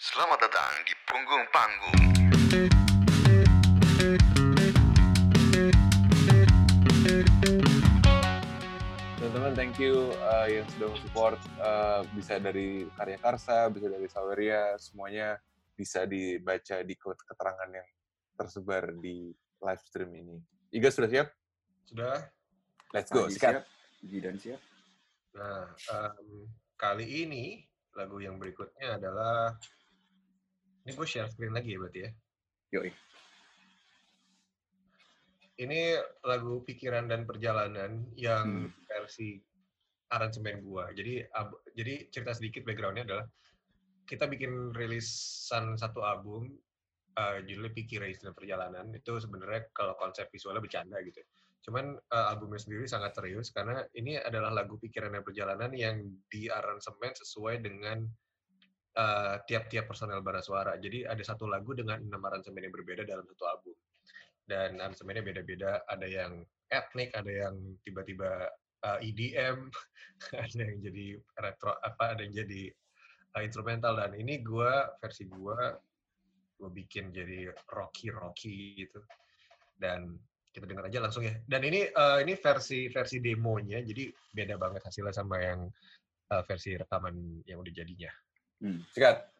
Selamat datang di punggung panggung. Teman-teman, thank you uh, yang sudah support uh, bisa dari Karya Karsa, bisa dari Saweria, semuanya bisa dibaca di keterangan yang tersebar di live stream ini. Iga sudah siap? Sudah. Let's go, Adi sikat. siap, Jidan siap. Nah, em, kali ini lagu yang berikutnya adalah ini gue share screen lagi ya berarti ya. Yoi. Ini lagu pikiran dan perjalanan yang Hmm. versi aransemen gua. Jadi ab- jadi cerita sedikit backgroundnya adalah kita bikin rilisan satu album eh, judulnya Pikiran dan Perjalanan. Itu sebenarnya kalau konsep visualnya bercanda gitu. Cuman eh, albumnya sendiri sangat serius karena ini adalah lagu Pikiran dan Perjalanan yang diaransemen sesuai dengan eh, tiap-tiap personel bara suara. Jadi ada satu lagu dengan enam aransemen yang berbeda dalam satu album. Dan aransemennya beda-beda. Ada yang etnik, ada yang tiba-tiba uh, EDM, ada yang jadi retro, apa, ada yang jadi uh, instrumental. Dan ini gua versi gua gue bikin jadi rocky rocky gitu. Dan kita dengar aja langsung ya. Dan ini uh, ini versi versi demonya, jadi beda banget hasilnya sama yang uh, versi rekaman yang udah jadinya. Hmm. Sikat. pikiranku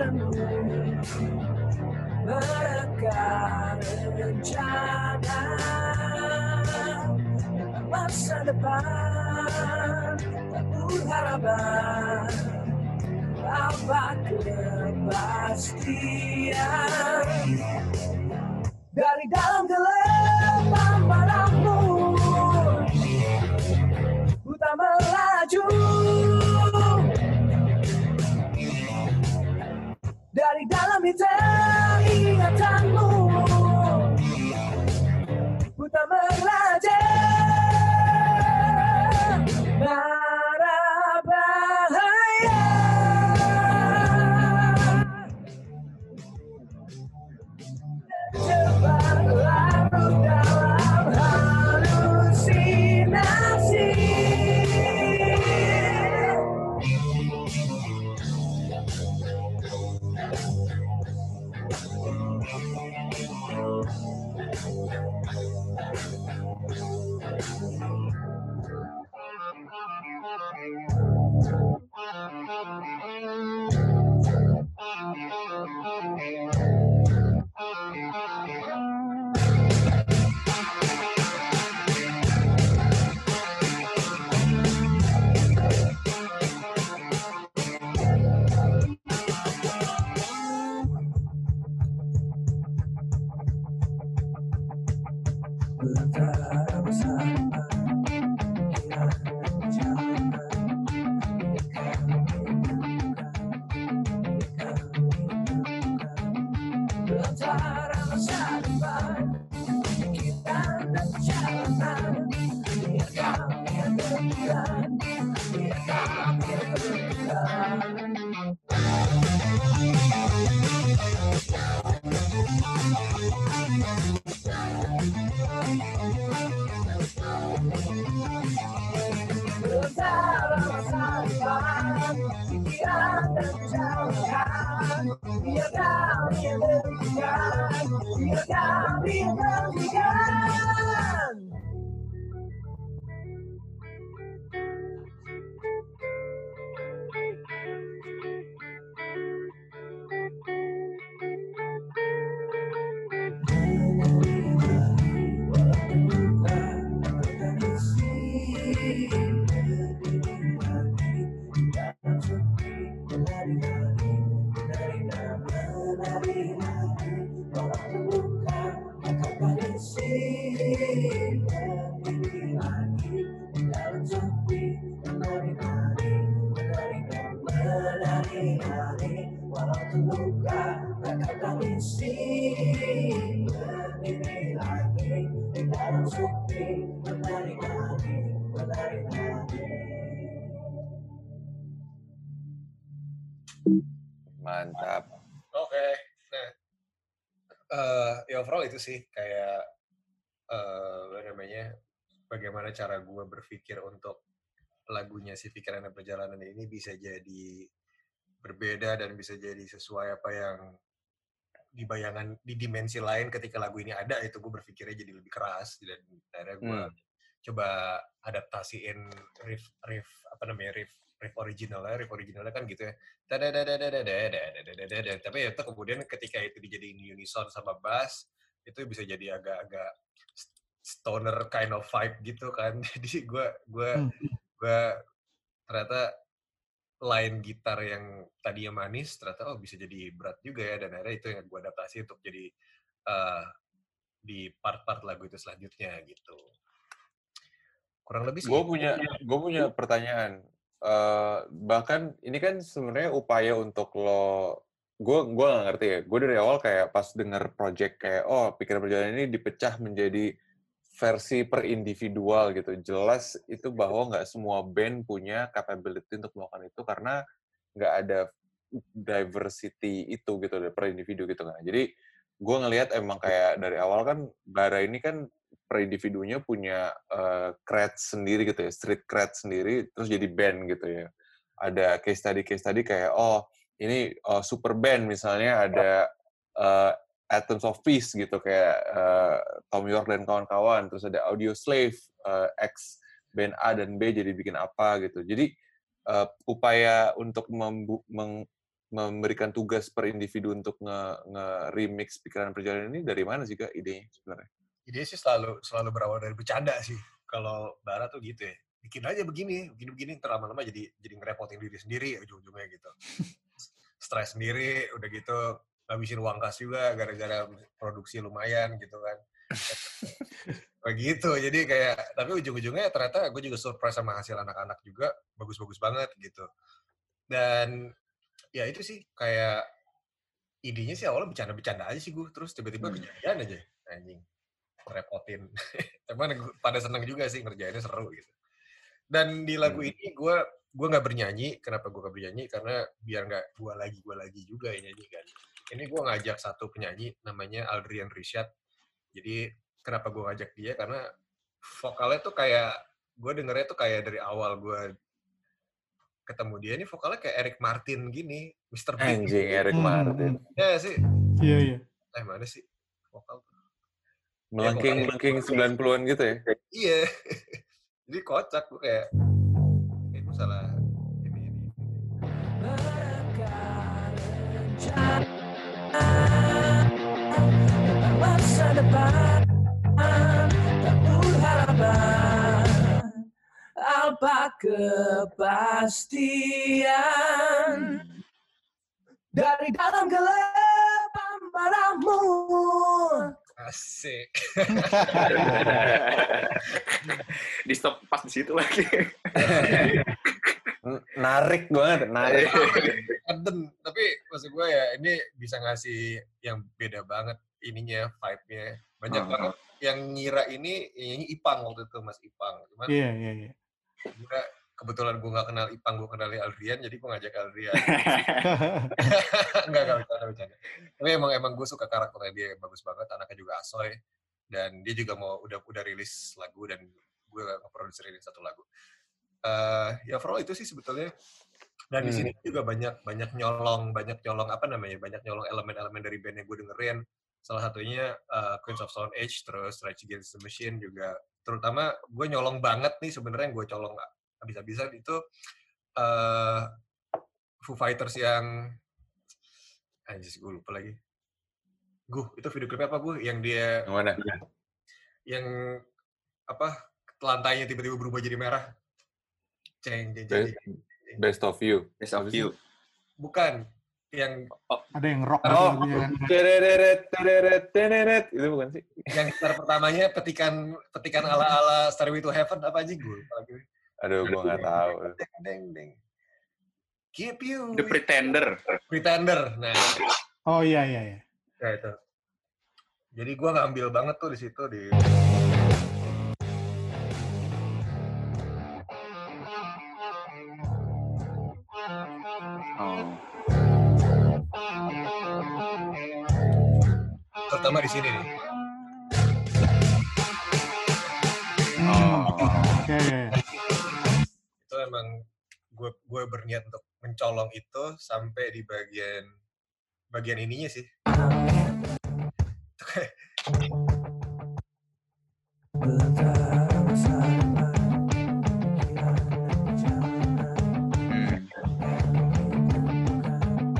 pikiranmu mereka rencana masa depan tak berharapan apa kepastian Berantara masa depan Pikiran dan itu sih kayak uh, apa namanya bagaimana cara gue berpikir untuk lagunya si pikiran dan perjalanan ini bisa jadi berbeda dan bisa jadi sesuai apa yang di bayangan di dimensi lain ketika lagu ini ada itu gue berpikirnya jadi lebih keras dan akhirnya gue hmm. coba adaptasiin riff riff apa namanya riff riff originalnya riff originalnya kan gitu ya tapi ya itu kemudian ketika itu dijadiin unison sama bass itu bisa jadi agak-agak stoner kind of vibe gitu kan jadi gue gue Hmm. gue ternyata line gitar yang tadinya manis ternyata oh bisa jadi berat juga ya dan akhirnya itu yang gue adaptasi untuk jadi eh, di part-part lagu itu selanjutnya gitu kurang lebih sih Gue punya gue punya pertanyaan. Eh, bahkan ini kan sebenarnya upaya untuk lo gue gue gak ngerti ya. Gue dari awal kayak pas denger project kayak oh pikiran perjalanan ini dipecah menjadi versi per individual gitu. Jelas itu bahwa nggak semua band punya capability untuk melakukan itu karena nggak ada diversity itu gitu per individu gitu kan. Jadi gue ngelihat emang kayak dari awal kan Bara ini kan per individunya punya uh, cred sendiri gitu ya, street cred sendiri, terus jadi band gitu ya. Ada case study case study kayak oh ini uh, super band misalnya ada uh, Atoms of Peace gitu kayak uh, Tom York dan kawan-kawan, terus ada Audio Slave uh, X band A dan B jadi bikin apa gitu. Jadi uh, upaya untuk memberikan tugas per individu untuk nge, nge-remix pikiran perjalanan ini dari mana sih kak idenya sebenarnya? ide sih selalu selalu berawal dari bercanda sih kalau Bara tuh gitu ya bikin aja begini begini begini ntar lama-lama jadi jadi ngerepotin diri sendiri ujung-ujungnya gitu. Stres sendiri udah gitu ngabisin uang kas juga gara-gara produksi lumayan gitu kan. Kayak gitu jadi kayak tapi ujung-ujungnya ternyata gue juga surprise sama hasil anak-anak juga bagus-bagus banget gitu. Dan ya itu sih kayak idenya sih awalnya bercanda-bercanda aja sih gue terus tiba-tiba Hmm. kejadian aja anjing repotin cuman pada seneng juga sih ngerjainnya seru gitu dan di lagu Hmm. ini gue gue nggak bernyanyi kenapa gue nggak bernyanyi karena biar nggak gue lagi gue lagi juga yang nyanyi kan ini gue ngajak satu penyanyi namanya Aldrian Rishad jadi kenapa gue ngajak dia karena vokalnya tuh kayak gue dengernya tuh kayak dari awal gue ketemu dia ini vokalnya kayak Eric Martin gini Mr. Big Anjing Eric Hmm, Martin. ya sih Iya, iya. eh mana sih vokal tuh? Melengking-melengking 90-an gitu ya. iya jadi kocak gue kayak kayak gue ini ini, ini. Alpa kepastian Dari dalam gelap marahmu asik di stop pas di situ lagi. Narik banget, narik. Eden tapi maksud gue ya ini bisa ngasih yang beda banget ininya vibe-nya banyak Ah. banget yang ngira ini ini Ipang waktu itu Mas Ipang cuman Iya, iya, iya. Kebetulan gue nggak kenal Ipang gue kenali Aldrian jadi gue ngajak Aldrian. Enggak enggak bercanda bercanda. Tapi emang emang gue suka karakternya dia bagus banget anaknya juga asoy. Dan dia juga mau udah udah rilis lagu dan gue ngeproduserin satu lagu. Eh ya overall itu sih sebetulnya. Dan di Hmm. sini juga banyak banyak nyolong banyak nyolong apa namanya banyak nyolong elemen-elemen dari band yang gue dengerin. Salah satunya eh, Queens of Stone Age terus Rage Against the Machine juga. Terutama gue nyolong banget nih sebenarnya gue colong habis-habisan itu eh Foo Fighters yang anjir gue lupa lagi gue itu video klipnya apa gue yang dia Yang mana? yang apa lantainya tiba-tiba berubah jadi merah ceng ceng ceng, Best, of you. Best of you. bukan yang Ada yang rock gitu Oh, lagunya tereret, tereret, tereret. Itu bukan sih? yang gitar pertamanya petikan petikan ala ala Starway to Heaven apa aja gue. Aduh, gue nggak tahu. Deng deng deng. Keep you The Pretender. Pretender. Nah, Oh iya iya iya. ya itu. Jadi gua ngambil banget tuh di situ di Oh. terutama di sini nih. Emang gue gue berniat untuk mencolong itu sampai di bagian bagian ininya sih. Hmm.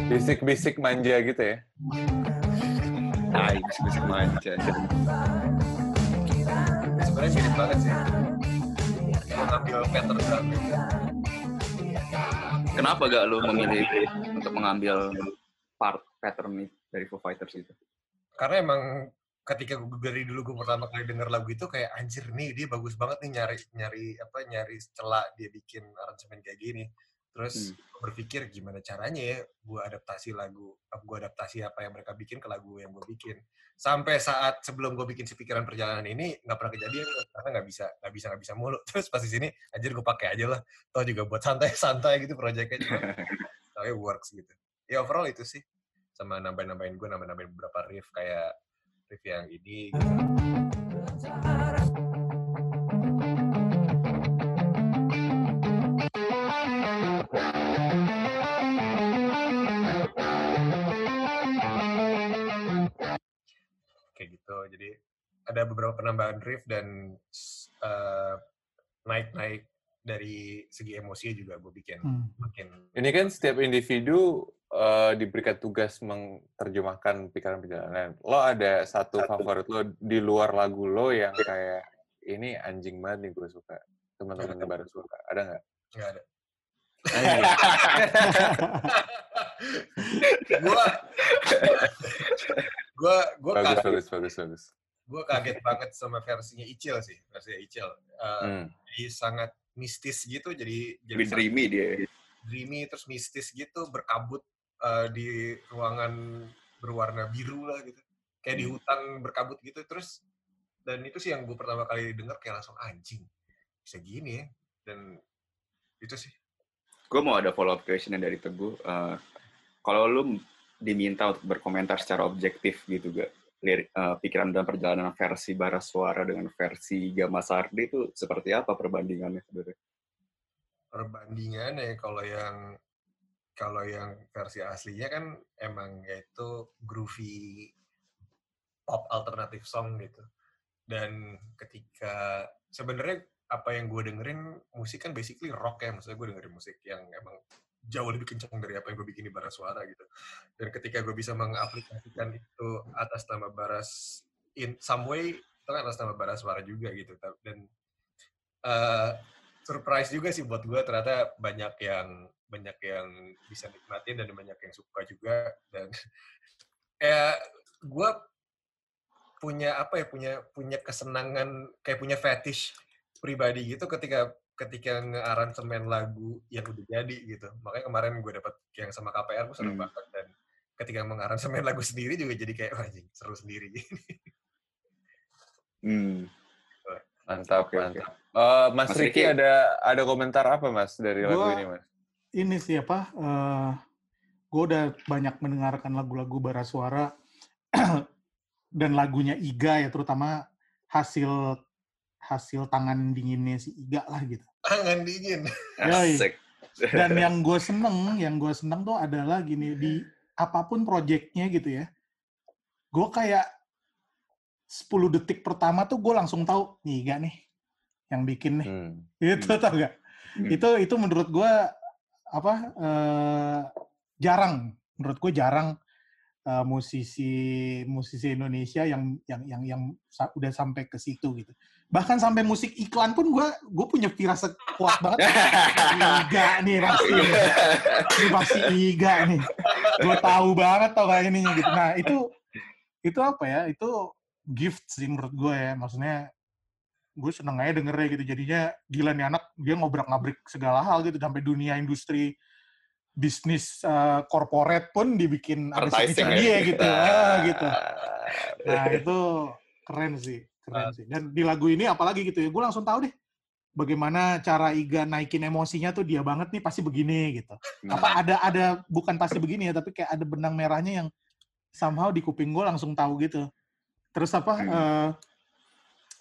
Bisik-bisik manja gitu ya. Tai, bisik-bisik manja. sebenarnya mirip banget sih. Ngambil pattern drum gitu. Kenapa gak lu memilih untuk mengambil part pattern dari Foo Fighters itu? karena emang ketika gue dari dulu gue pertama kali denger lagu itu kayak anjir nih dia bagus banget nih nyari nyari apa nyari celah dia bikin aransemen kayak gini terus gue berpikir gimana caranya ya gue adaptasi lagu gue adaptasi apa yang mereka bikin ke lagu yang gue bikin. Sampai saat sebelum gue bikin si pikiran perjalanan ini nggak pernah kejadian karena nggak bisa nggak bisa nggak bisa mulu. Terus pas di sini anjir gue pakai aja lah. Tau juga buat santai santai gitu proyeknya juga. Tapi works gitu. Ya overall itu sih. Sama nambahin-nambahin gue nambah-nambahin beberapa riff kayak riff yang ini gitu. Gitu jadi ada beberapa penambahan riff dan eh, naik-naik dari segi emosi juga gue bikin Hmm. makin Ini kan setiap individu eh, diberikan tugas menerjemahkan pikiran perjalanan. Lo ada satu favorit lo di luar lagu lo yang kayak ini anjing banget nih gue suka. Teman-teman baru suka. Ada nggak? nggak ada gue gue gue Bagus, kaget bagus, bagus, bagus. gue kaget banget sama versinya Icil sih versinya Icil Eh, Hmm. jadi sangat mistis gitu jadi jadi dreamy dia. dreamy terus mistis gitu berkabut eh, di ruangan berwarna biru lah gitu kayak di Hmm. hutan berkabut gitu terus dan itu sih yang gue pertama kali denger kayak langsung anjing bisa gini ya dan itu sih Gue mau ada follow up question dari Teguh. Eh, kalau lu diminta untuk berkomentar secara objektif gitu gak? Lirik, eh, pikiran dan perjalanan versi Bara Suara dengan versi Gama Sardi itu seperti apa perbandingannya sebenarnya? perbandingannya kalau yang kalau yang versi aslinya kan emang yaitu groovy pop alternatif song gitu dan ketika sebenarnya apa yang gue dengerin musik kan basically rock ya maksudnya gue dengerin musik yang emang jauh lebih kencang dari apa yang gue bikin di Baras Suara gitu. Dan ketika gue bisa mengaplikasikan itu atas nama Baras in some way itu kan atas nama Baras Suara juga gitu. Dan eh, surprise juga sih buat gue ternyata banyak yang banyak yang bisa nikmatin dan banyak yang suka juga dan ya gue punya apa ya punya punya kesenangan kayak punya fetish pribadi gitu ketika ketika ngearansemen lagu yang udah jadi gitu makanya kemarin gue dapet yang sama KPR gue seneng Hmm. banget dan ketika mengaransemen lagu sendiri juga jadi kayak wah anjing seru sendiri Hmm. Mantap, oke. mantap. Eh, Mas, Mas Riki Riki. ada ada komentar apa Mas dari lagu Gua- ini Mas? Ini sih apa? eh gue udah banyak mendengarkan lagu-lagu bara suara dan lagunya Iga ya, terutama hasil hasil tangan dinginnya si Iga lah gitu. tangan dingin. Asik. Dan yang gue seneng, yang gue seneng tuh adalah gini di apa pun proyeknya gitu ya, gue kayak 10 detik pertama tuh gue langsung tahu nih Iga nih yang bikin nih. Hmm. Itu tau gak? Hmm. Itu itu menurut gue apa eh, jarang, menurut gue jarang eh, musisi musisi Indonesia yang yang yang yang sa- udah sampai ke situ gitu. Bahkan sampai musik iklan pun gue gue punya firasat kuat banget. Iga nih pasti. Ini pasti Iga nih. Gue tahu banget tau kayak ininya gitu. Nah itu itu apa ya? Itu gift sih menurut gue ya. Maksudnya gue seneng aja dengernya gitu. Jadinya gila nih anak dia ngobrak ngabrik segala hal gitu. Sampai dunia industri bisnis corporate pun dibikin ada signature ya. dia gitu. Ah, gitu. Ah, Nah itu keren sih, keren sih. Dan di lagu ini apalagi gitu ya, gue langsung tahu deh bagaimana cara Iga naikin emosinya tuh dia banget nih pasti begini gitu. Nah, Apa ada ada bukan pasti begini ya, tapi kayak ada benang merahnya yang somehow di kuping gue langsung tahu gitu. Terus apa? Hmm. eh,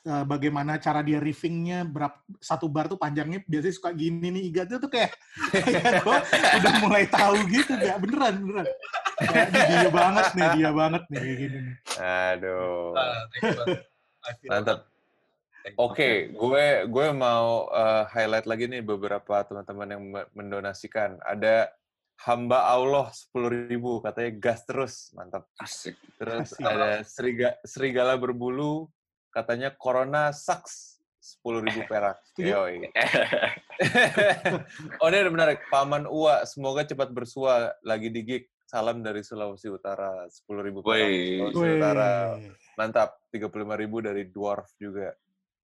eh, bagaimana cara dia riffingnya berapa satu bar tuh panjangnya biasanya suka gini nih Iga tuh tuh kayak kayak gue udah mulai tahu gitu gak beneran beneran Kayak, "Ini dia banget nih dia banget nih kayak gini nih. Aduh. Ah, Mantap. Oke, gue gue mau uh, highlight lagi nih beberapa teman-teman yang me- mendonasikan. Ada hamba Allah 10.000 ribu katanya gas terus, mantap. asik. Terus Asik. ada seriga, serigala berbulu katanya corona sucks 10.000 ribu perak. Yoi. oh ini ada menarik. Paman Ua, semoga cepat bersua lagi di gig. Salam dari Sulawesi Utara, 10.000 ribu perak. Sulawesi Wih. Utara. Mantap, 35.000 ribu dari Dwarf juga.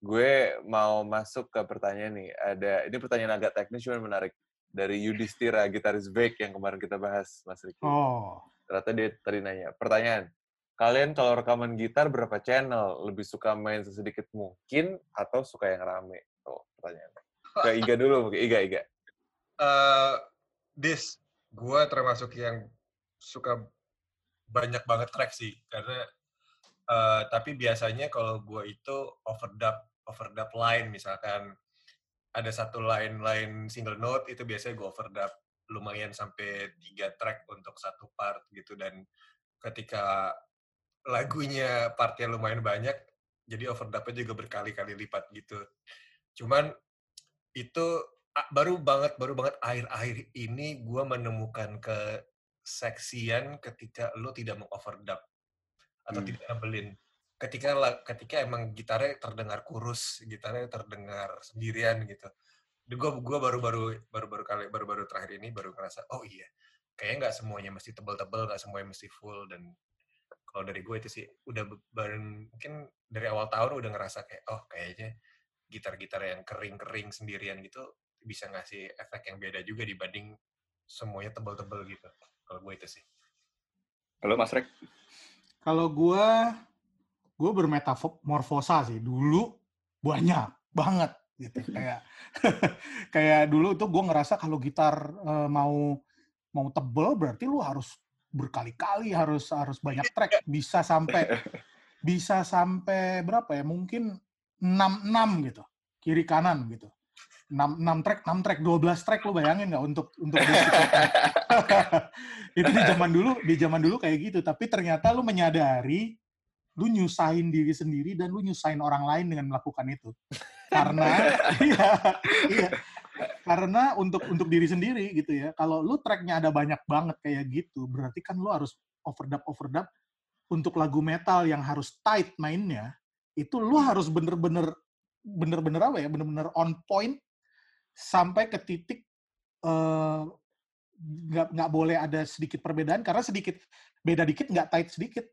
Gue mau masuk ke pertanyaan nih. Ada ini pertanyaan agak teknis cuma menarik dari Yudhistira, gitaris Vake yang kemarin kita bahas, Mas Riki. Oh, Ternyata dia tadi nanya. Pertanyaan, kalian kalau rekaman gitar berapa channel? Lebih suka main sesedikit mungkin atau suka yang rame? Tuh, pertanyaannya. Ke Iga dulu, mungkin. Iga, Iga. Eh, Dis, gue termasuk yang suka banyak banget track sih, karena eh, tapi biasanya kalau gue itu overdub overdub line misalkan ada satu line line single note itu biasanya gue overdub lumayan sampai tiga track untuk satu part gitu. Dan ketika lagunya partnya lumayan banyak jadi overdubnya juga berkali-kali lipat gitu. Cuman itu baru banget baru banget akhir-akhir ini gue menemukan keseksian ketika lo tidak mengoverdub atau Hmm. tidak ngebelin ketika ketika emang gitarnya terdengar kurus gitarnya terdengar sendirian gitu gue gua baru baru baru baru kali baru baru terakhir ini baru ngerasa oh iya kayaknya nggak semuanya mesti tebel-tebel nggak semuanya mesti full dan kalau dari gue itu sih udah mungkin dari awal tahun udah ngerasa kayak oh kayaknya gitar-gitar yang kering-kering sendirian gitu bisa ngasih efek yang beda juga dibanding semuanya tebel-tebel gitu kalau gue itu sih Halo Mas Rek. Kalau gua gue bermetamorfosa sih dulu banyak banget gitu kayak kayak dulu tuh gue ngerasa kalau gitar eh, mau mau tebel berarti lu harus berkali-kali harus harus banyak track. Bisa sampai bisa sampai berapa ya mungkin 6 6 gitu kiri kanan gitu 6, 6 track 6 track 12 track lu bayangin nggak untuk untuk itu di zaman dulu di zaman dulu kayak gitu. Tapi ternyata lu menyadari lu nyusahin diri sendiri dan lu nyusahin orang lain dengan melakukan itu. Karena iya iya. Karena untuk untuk diri sendiri gitu ya. Kalau lu tracknya ada banyak banget kayak gitu berarti kan lu harus overdub overdub. Untuk lagu metal yang harus tight mainnya itu lu harus bener-bener bener-bener apa ya? Bener-bener on point sampai ke titik nggak nggak boleh ada sedikit perbedaan karena sedikit beda dikit nggak tight sedikit.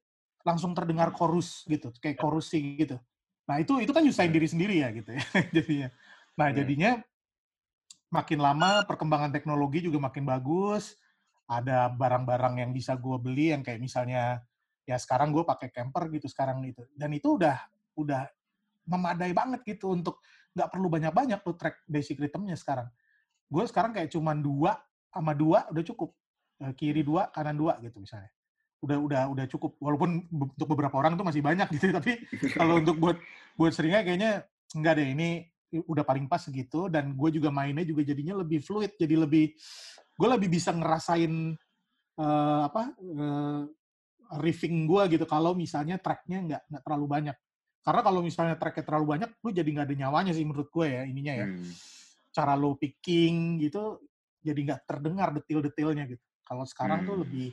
Langsung terdengar chorus gitu kayak chorusi gitu. Nah itu itu kan nyusahin diri sendiri ya gitu ya jadinya. Nah Hmm. jadinya makin lama perkembangan teknologi juga makin bagus. Ada barang-barang yang bisa gue beli yang kayak misalnya ya sekarang gue pakai camper gitu sekarang itu dan itu udah udah memadai banget gitu untuk nggak perlu banyak-banyak tuh track basic rhythmnya sekarang. Gue sekarang kayak cuman dua sama dua udah cukup. Eh, kiri dua kanan dua gitu misalnya. Udah udah udah cukup. Walaupun untuk beberapa orang tuh masih banyak gitu tapi kalau untuk buat buat seringnya kayaknya enggak deh. Ini udah paling pas segitu dan gue juga mainnya juga jadinya lebih fluid jadi lebih gue lebih bisa ngerasain eh, apa eh, riffing gue gitu kalau misalnya tracknya nggak nggak terlalu banyak karena kalau misalnya tracknya terlalu banyak lu jadi nggak ada nyawanya sih menurut gue ya ininya ya Hmm. cara lo picking gitu jadi nggak terdengar detail-detailnya gitu kalau sekarang tuh Hmm. lebih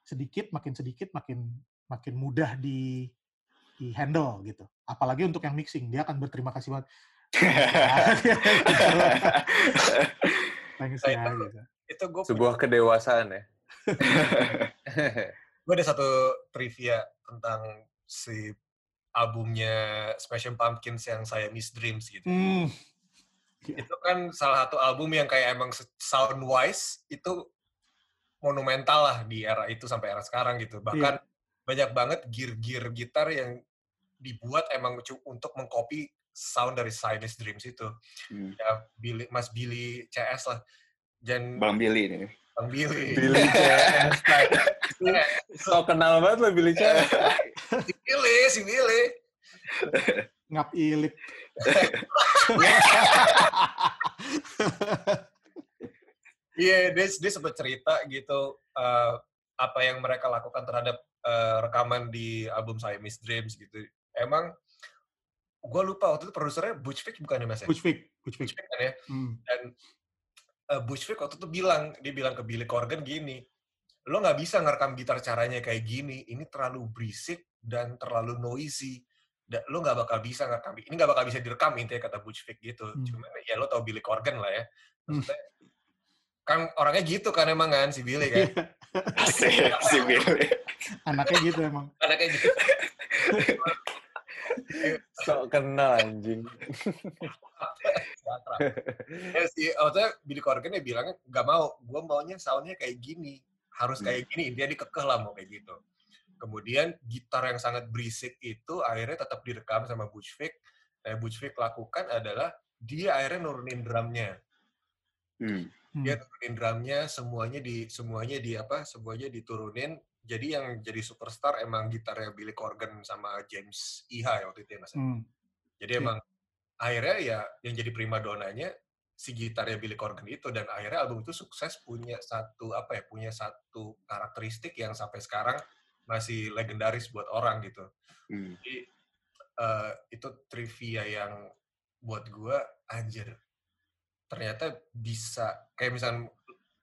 sedikit makin sedikit makin makin mudah di di handle gitu. Apalagi untuk yang mixing, dia akan berterima kasih banget. Thanks ya, Nah, itu- gitu. Itu gue Sebuah kedewasaan ya. gue ada satu trivia tentang si albumnya Smashing Pumpkins yang saya Miss Dreams gitu. Hmm, Itu kan salah satu album yang kayak emang sound wise itu monumental lah di era itu sampai era sekarang gitu. Bahkan banyak banget gear-gear gitar yang dibuat emang untuk mengcopy sound dari Siamese Dreams itu. Hmm. Ya Billy, Mas Billy CS lah. Dan Bang Billy ini. Bang Billy. Billy CS. so kenal banget lo Billy CS. Billy, si Billy. ngap ilik. Iya, dia, dia sempat cerita gitu eh, apa yang mereka lakukan terhadap eh, rekaman di album Siamese Dreams gitu. Emang gue lupa waktu itu produsernya Butch Vig bukan ya mas ya? Butch Vig, Butch Vig. Butch Vig kan ya. Hmm. Dan eh, Butch Vig waktu itu bilang, dia bilang ke Billy Corgan gini, lo nggak bisa ngerekam gitar caranya kayak gini, ini terlalu berisik dan terlalu noisy. Da- lo nggak bakal bisa ngerekam, ini nggak bakal bisa direkam intinya kata Butch Vig gitu. Hmm. Cuman ya lo tau Billy Corgan lah ya. Maksudnya, kan orangnya gitu kan emang kan si Billy kan. Asik, si Billy. Anaknya gitu emang. Anaknya gitu. So kenal anjing. Ya si maksudnya Billy Corgan ya bilangnya nggak mau, gue maunya soundnya kayak gini, harus kayak gini, dia dikekeh lah mau kayak gitu. Kemudian gitar yang sangat berisik itu akhirnya tetap direkam sama Butch Vig. Nah, Butch Vig lakukan adalah dia akhirnya nurunin drumnya. Hmm. Hmm. Dia turunin drumnya, semuanya di semuanya di apa? Semuanya diturunin. Jadi yang jadi superstar emang gitarnya Billy Corgan sama James Iha ya waktu itu ya mas. Hmm. Jadi Iya. emang akhirnya ya yang jadi prima donanya si gitarnya Billy Corgan itu dan akhirnya album itu sukses punya satu apa ya punya satu karakteristik yang sampai sekarang masih legendaris buat orang gitu. Hmm. Jadi eh, itu trivia yang buat gua anjir ternyata bisa kayak misalnya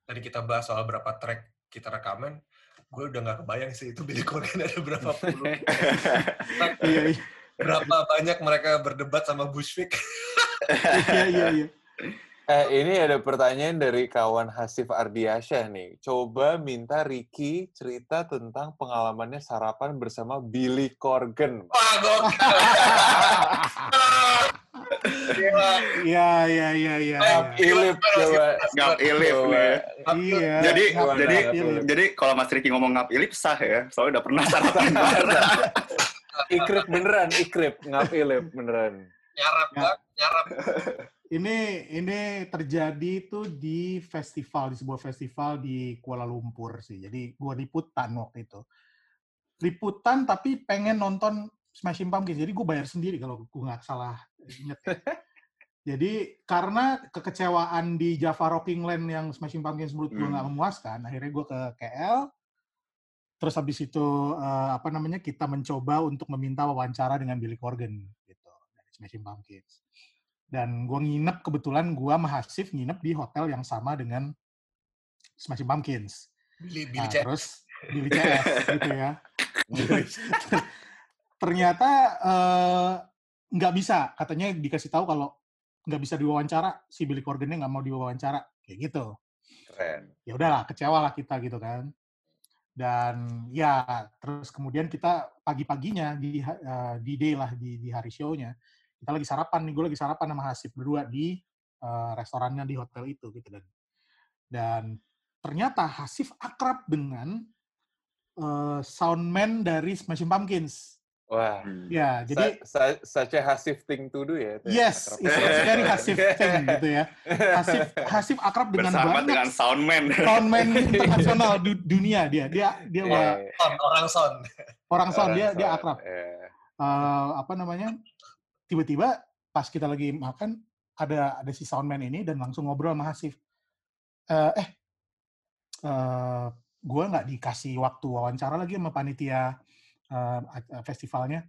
tadi kita bahas soal berapa track kita rekaman gue udah nggak kebayang sih itu Billy Corgan ada berapa puluh Iya, iya. berapa banyak mereka berdebat sama Bushwick Iya, iya, iya. Eh, ini ada pertanyaan dari kawan Hasif Ardiasyah nih. Coba minta Ricky cerita tentang pengalamannya sarapan bersama Billy Corgan. wah gokil. Iya, iya, iya, iya. Iya. Ilip coba. Ngap ilip nih. Iya. Jadi jadi jadi kalau Mas Riki ngomong ngap ilip sah ya. Soalnya udah pernah sarapan bareng. Ikrip beneran, ikrip. Ngap ilip beneran. nyarap Ya. nyarap Ini ini terjadi tuh di festival di sebuah festival di Kuala Lumpur sih. Jadi gua liputan waktu itu. Liputan tapi pengen nonton Smashing Pumpkins. Jadi gue bayar sendiri kalau gue nggak salah inget. ya. Jadi karena kekecewaan di Java Rocking Land yang Smashing Pumpkins menurut gue nggak Hmm. memuaskan, akhirnya gue ke KL. Terus habis itu eh, apa namanya kita mencoba untuk meminta wawancara dengan Billy Corgan gitu dari Smashing Pumpkins. Dan gue nginep kebetulan gue sama Hasif nginep di hotel yang sama dengan Smashing Pumpkins. Billy Billy Nah, terus Billy CS gitu ya. Ternyata eh, nggak bisa, katanya dikasih tahu kalau nggak bisa diwawancara, si Billy Corgan-nya nggak mau diwawancara, kayak gitu. Keren. Ya udahlah, kecewa lah kita gitu kan. Dan ya, terus kemudian kita pagi-paginya di ha- eh, di day lah di, di hari show-nya, kita lagi sarapan nih, gue lagi sarapan sama Hasib berdua di eh, restorannya di hotel itu gitu dan dan ternyata Hasif akrab dengan eh, soundman dari Smashing Pumpkins. Wah. Hmm. Ya, jadi Sa- sa- such a Hasif thing to do ya. itu ya, yes, akrab. it's, very Hasif thing gitu ya. Hasif Hasif akrab dengan Bersama banyak dengan soundman. soundman internasional du- dunia dia. Dia dia Iya, udah iya. Orang son orang sound dia dia Orang akrab. Iya. Eh, apa namanya? Tiba-tiba pas kita lagi makan ada ada si soundman ini dan langsung ngobrol sama Hasif. Eh, eh eh gue nggak dikasih waktu wawancara lagi sama panitia ac- festivalnya.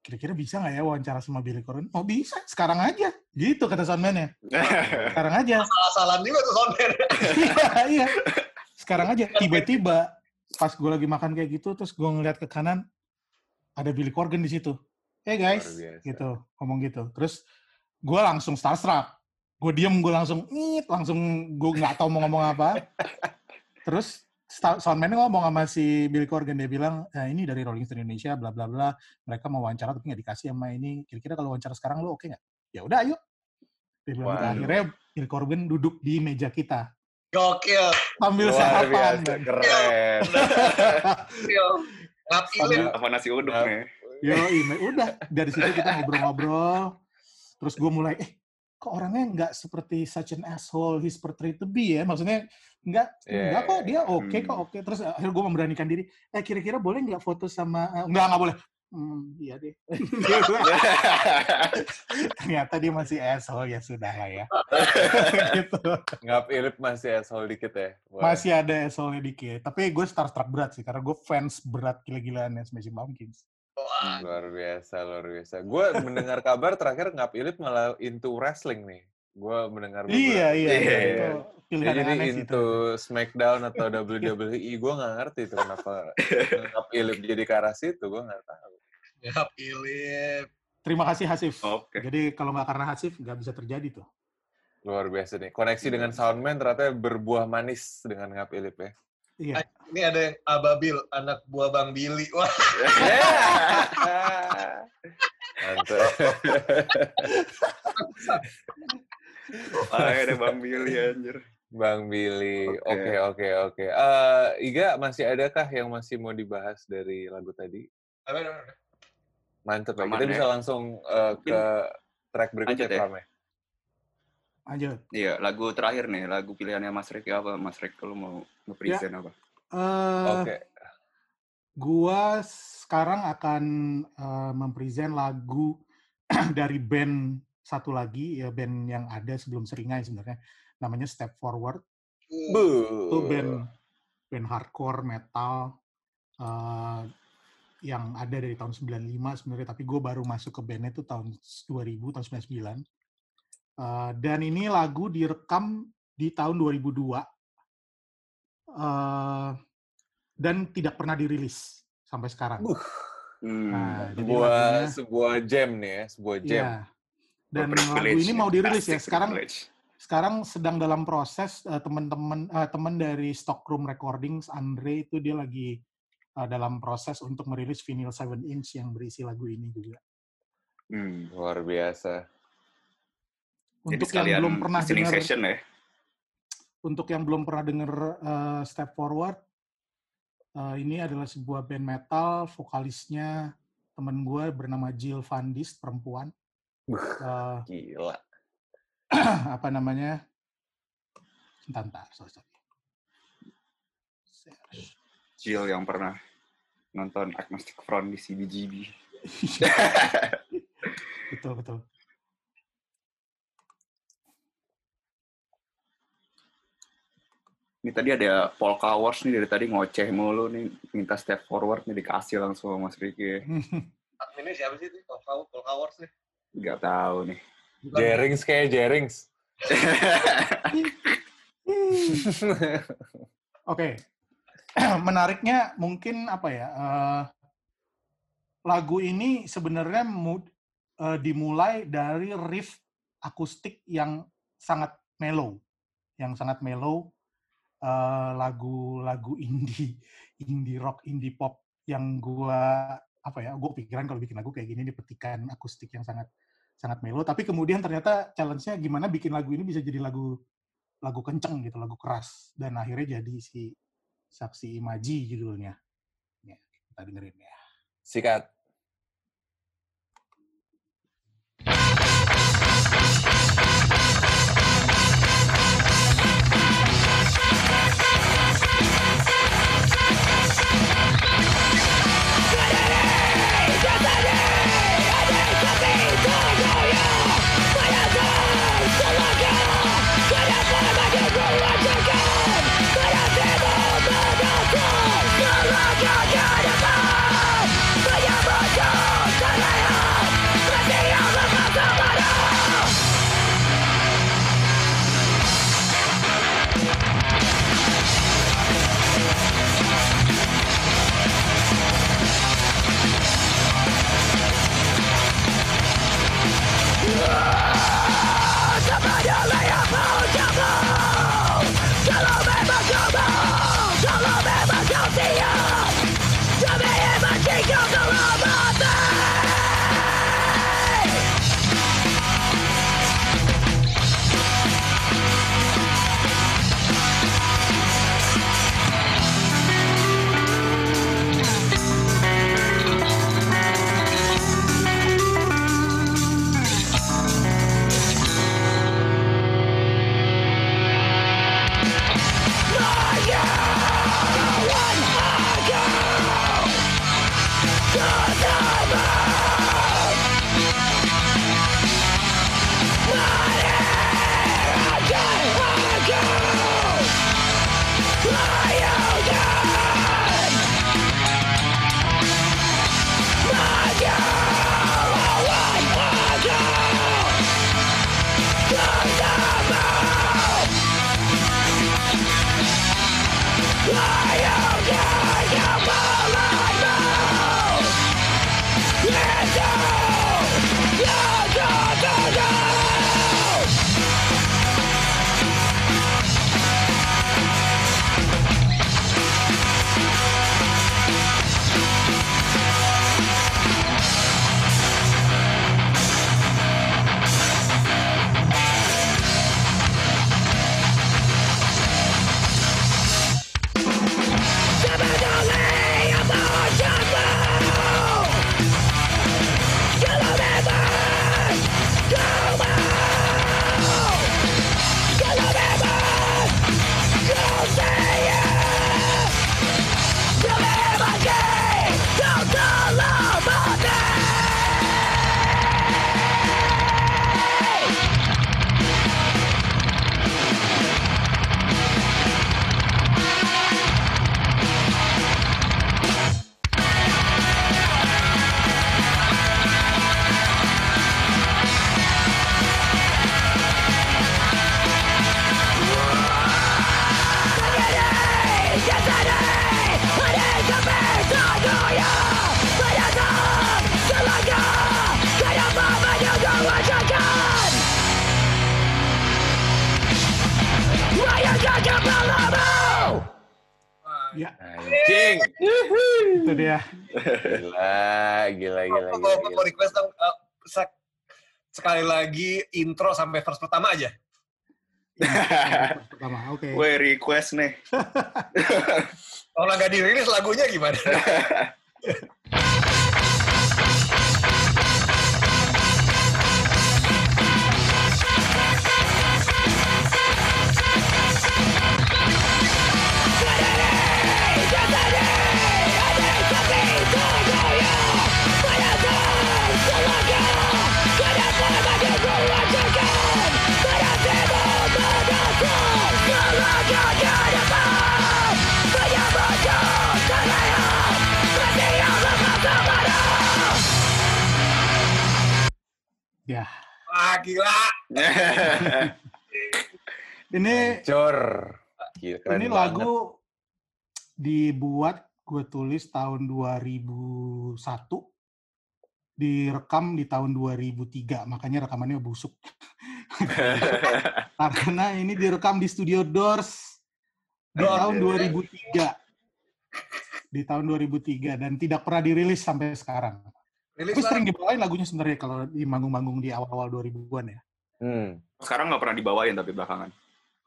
Kira-kira bisa nggak ya wawancara sama Billy Corgan? Oh bisa, sekarang aja. Gitu kata soundman-nya. Sekarang aja. salah-salah juga tuh soundman iya, iya. Sekarang aja tiba-tiba pas gue lagi makan kayak gitu terus gue ngeliat ke kanan ada Billy Corgan di situ. Eh guys, gitu ngomong gitu. Terus gue langsung starstruck. Gue diem, gue langsung ngit, langsung gue nggak tahu mau ngomong apa. Terus soundman ngomong sama si Billy Corgan dia bilang "Eh, ini dari Rolling Stone Indonesia bla bla bla mereka mau wawancara tapi nggak dikasih sama ini kira-kira kalau wawancara sekarang lo oke nggak ya udah ayo dia bilang gitu. Waduh. akhirnya Billy Corgan duduk di meja kita Gokil. sambil Luar sarapan biasa, keren. Gokil. Apa nasi uduk Nah. nih? Yo, udah dari situ kita ngobrol-ngobrol. Terus gue mulai, eh kok orangnya nggak seperti such an asshole he's portrayed to be ya? Maksudnya nggak, Iya, nggak kok iya, dia oke Hmm. kok oke. Terus akhirnya gue memberanikan diri, eh kira-kira boleh nggak foto sama, eh, nggak nggak boleh. Hmm, iya deh. Ternyata dia masih asshole ya sudah lah ya. gitu. Ngap Ilip masih asshole dikit ya. Wah. Masih ada asshole-nya dikit. Tapi gue starstruck berat sih karena gue fans berat gila-gilaan ya Smashing Pumpkins. Luar biasa, luar biasa. Gue mendengar kabar terakhir Ngap Ilip malah into wrestling nih. Gue mendengar Iya, iya, Iya, iya. iya. Yang jadi aneh sih itu. into Smackdown atau WWE, gue nggak ngerti itu kenapa Ngap Ilip jadi ke arah situ, gue nggak tahu. ngap ilim. Terima kasih Hasif. Oke. Jadi kalau nggak karena Hasif nggak bisa terjadi tuh. Luar biasa nih. Koneksi dengan Soundman ternyata berbuah manis dengan Ngap Ilip ya. Iya. Ini ada yang Ababil, anak buah Bang Billy. Wah, Mantap. Ah, ada Bang Billy anjir. Bang Billy. Oke. Oke, oke. Eh, Iga, masih adakah yang masih mau dibahas dari lagu tadi? Mantep ya. Kita ya. bisa langsung eh, ke track berikutnya, Lanjut ya. Ya. Lanjut. Iya, lagu terakhir nih, lagu pilihannya Mas Ricky apa? Mas Ricky kalau mau nge-present apa? Eh, Oke. Gua sekarang akan eh, mempresent lagu dari band satu lagi ya band yang ada sebelum Seringai sebenarnya namanya Step Forward. Bu. Itu band band hardcore metal eh, yang ada dari tahun 95 sebenarnya tapi gue baru masuk ke bandnya itu tahun 2000 tahun 99 Eh, dan ini lagu direkam di tahun 2002 Eh, dan tidak pernah dirilis sampai sekarang. Uh, Hmm. Nah, sebuah lagunya- sebuah jam nih ya, sebuah jam. Iya. Dan lagu ini ya, mau dirilis ya. Sekarang privilege. sekarang sedang dalam proses eh, teman-teman eh, teman dari Stockroom Recordings Andre itu dia lagi eh, dalam proses untuk merilis vinyl 7 inch yang berisi lagu ini juga. Hmm. Luar biasa. Jadi Untuk yang sekalian belum pernah dengar session ya. untuk yang belum pernah dengar eh, Step Forward eh, ini adalah sebuah band metal vokalisnya temen gue bernama Jill Van Dist perempuan Eh, Gila. apa namanya Bentar, bentar, sorry, sorry. Jill yang pernah nonton Agnostic Front di CBGB. betul betul Ini tadi ada Paul Cowers nih dari tadi ngoceh mulu nih, minta step forward nih dikasih langsung sama Mas Ricky. Ini siapa sih itu? Paul Paul Cowers nih. Nggak tahu nih. Jerings kayak Jerings. Oke, menariknya mungkin apa ya? eh, lagu ini sebenarnya mu- eh, dimulai dari riff akustik yang sangat mellow, yang sangat mellow. Eh, lagu-lagu indie, indie rock, indie pop yang gua apa ya? Gue pikiran kalau bikin lagu kayak gini dipetikan akustik yang sangat sangat mellow. Tapi kemudian ternyata challenge-nya gimana bikin lagu ini bisa jadi lagu lagu kenceng gitu, lagu keras. Dan akhirnya jadi si Saksi Imaji judulnya. Ya, kita dengerin ya. Sikat. Fire intro sampai verse pertama aja. Pertama, oke. Gue request nih. Kalau nggak dirilis lagunya gimana? gila. ini. Gila, keren ini banget. lagu dibuat gue tulis tahun 2001 direkam di tahun 2003 makanya rekamannya busuk karena ini direkam di studio Doors di tahun ya. 2003 di tahun 2003 dan tidak pernah dirilis sampai sekarang Rilis tapi sering dibawain lagunya sebenarnya kalau di manggung-manggung di awal-awal 2000-an ya Hmm. Sekarang nggak pernah dibawain tapi belakangan.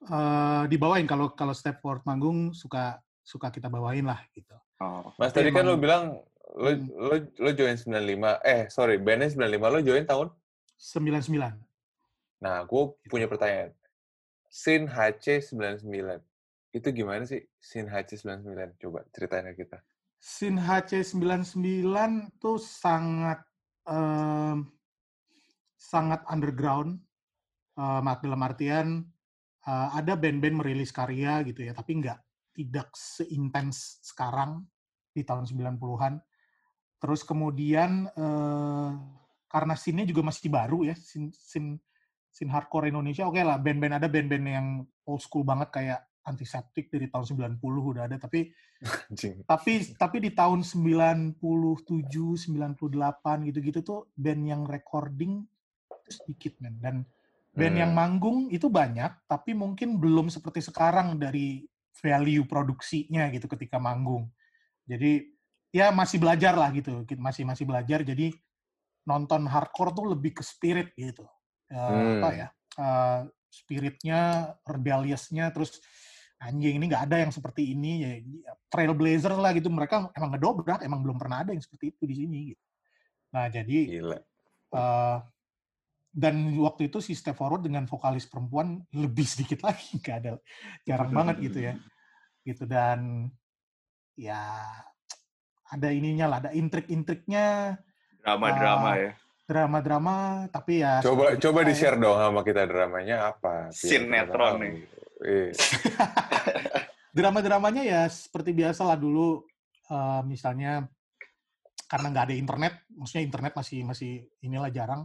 Eh, dibawain kalau kalau Step Forward manggung suka suka kita bawain lah gitu Oh. Mas tadi kan lo bilang lo Hmm. lo lo join 95. Eh, sorry, bandnya 95 lo join tahun? 99 Nah, gue punya pertanyaan. Sin HC 99. Itu gimana sih Sin HC 99? Coba ceritain ke kita. Sin HC99 tuh sangat em, sangat underground. Em, dalam artian eh, ada band-band merilis karya gitu ya, tapi nggak tidak seintens sekarang di tahun 90-an. Terus kemudian eh, karena scene-nya juga masih baru ya, scene, scene, scene hardcore Indonesia, oke lah band-band ada band-band yang old school banget kayak Antiseptik dari tahun 90 udah ada, tapi tapi tapi di tahun 97 98 gitu-gitu tuh band yang recording itu sedikit men. Dan band Hmm. yang manggung itu banyak tapi mungkin belum seperti sekarang dari value produksinya gitu ketika manggung. Jadi ya masih belajar lah gitu masih masih belajar. Jadi nonton hardcore tuh lebih ke spirit gitu. Hmm. apa ya eh, spiritnya rebelliousnya terus anjing ini nggak ada yang seperti ini ya trailblazer lah gitu mereka emang ngedobrak emang belum pernah ada yang seperti itu di sini gitu. nah jadi Gila. eh, dan waktu itu si Step Forward dengan vokalis perempuan lebih sedikit lagi nggak ada jarang banget gitu ya gitu dan ya ada ininya lah ada intrik-intriknya Drama-drama Ah, ya. drama-drama tapi ya Coba coba kita ya. di-share dong sama kita dramanya apa? Sinetron nih. Iya. drama-dramanya ya seperti biasa lah dulu eh, misalnya karena nggak ada internet maksudnya internet masih masih inilah jarang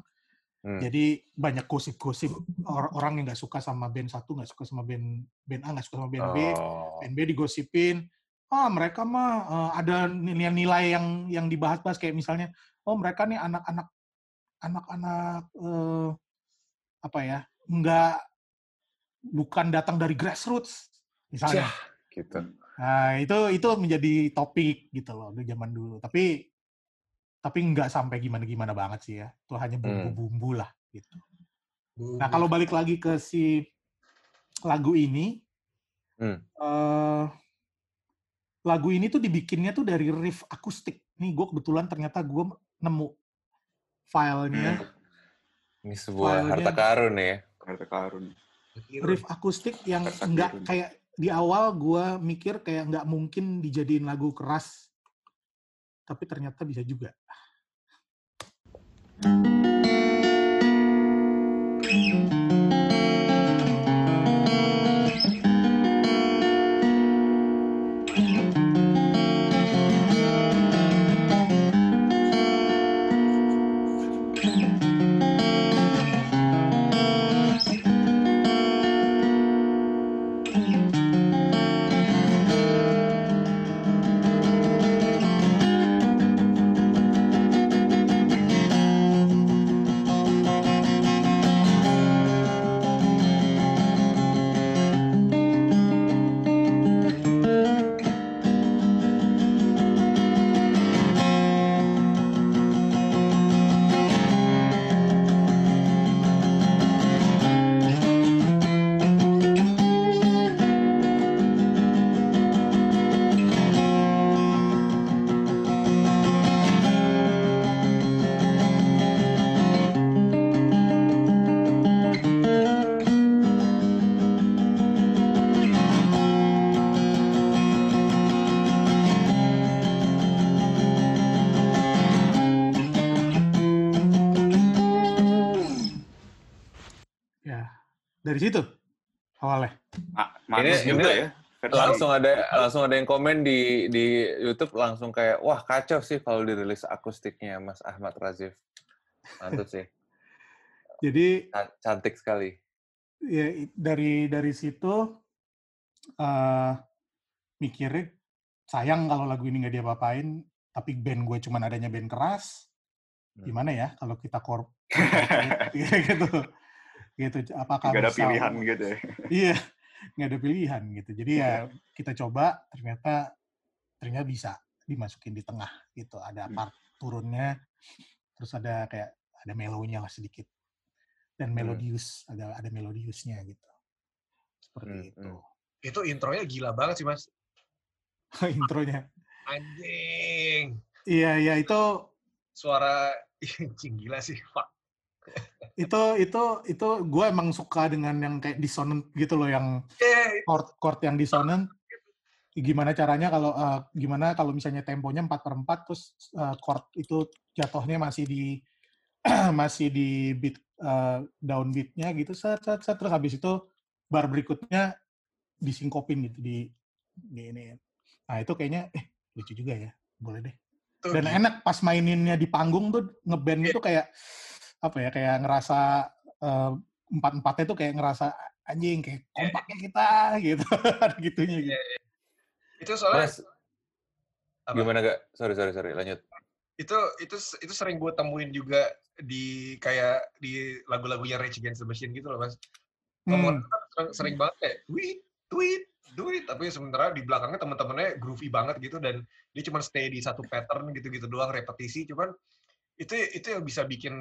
Hmm. jadi banyak gosip-gosip or- orang yang nggak suka sama band satu nggak suka sama band band A nggak suka sama band B Oh. band B digosipin ah mereka mah eh, ada nilai-nilai yang yang dibahas-bahas kayak misalnya oh mereka nih anak-anak anak-anak eh, apa ya nggak bukan datang dari grassroots misalnya Cah, gitu. Nah, itu itu menjadi topik gitu loh di zaman dulu. Tapi tapi nggak sampai gimana-gimana banget sih ya. Itu hanya bumbu-bumbu lah gitu. Nah, kalau balik lagi ke si lagu ini Hmm. eh, lagu ini tuh dibikinnya tuh dari riff akustik. Nih gue kebetulan ternyata gue nemu filenya Ini sebuah Filenya- harta karun ya. Harta karun. Riff akustik yang nggak kayak di awal gue mikir kayak nggak mungkin dijadiin lagu keras. Tapi ternyata bisa juga. Dari situ awalnya. Manis Ini- juga ini ya. langsung ada langsung ada yang komen di di YouTube langsung kayak wah kacau sih kalau dirilis akustiknya Mas Ahmad Razif. Mantap sih. Jadi Ca- Cantik sekali. ya dari dari situ eh mikirnya sayang kalau lagu ini nggak diapa-apain tapi band gue cuman adanya band keras Hmm. gimana ya kalau kita korp gitu gitu apakah Gak ada bisa- pilihan gitu ya. iya nggak ada pilihan gitu jadi ya kita coba ternyata ternyata bisa dimasukin di tengah gitu ada Hmm. part turunnya terus ada kayak ada melonya lah sedikit dan Hmm. melodius ada ada melodiusnya gitu seperti Hmm, itu Itu intronya gila banget sih, Mas. intronya Anjing. iya iya itu Suara anjing gila sih. Fuck. Itu itu itu gue emang suka dengan yang kayak dissonant gitu loh yang chord chord yang dissonant gimana caranya kalau eh, gimana kalau misalnya temponya 4 per 4 terus eh, chord itu jatuhnya masih di masih di beat eh, down beatnya gitu set, set, set. terus habis itu bar berikutnya disinkopin gitu di di ini nah itu kayaknya eh lucu juga ya boleh deh dan gila. enak pas maininnya di panggung tuh ngeband itu kayak apa ya kayak ngerasa eh, empat empatnya tuh kayak ngerasa anjing kayak kompaknya kita gitu ada gitunya gitu Itu soalnya Mas, Apa? gimana gak? Sorry sorry sorry lanjut. itu itu itu sering gue temuin juga di kayak di lagu-lagunya Rage Against the Machine gitu loh mas. Ngomong Hmm, sering, sering banget kayak tweet tweet tweet tapi sementara di belakangnya teman-temannya groovy banget gitu dan dia cuma stay di satu pattern gitu-gitu doang repetisi cuman itu itu yang bisa bikin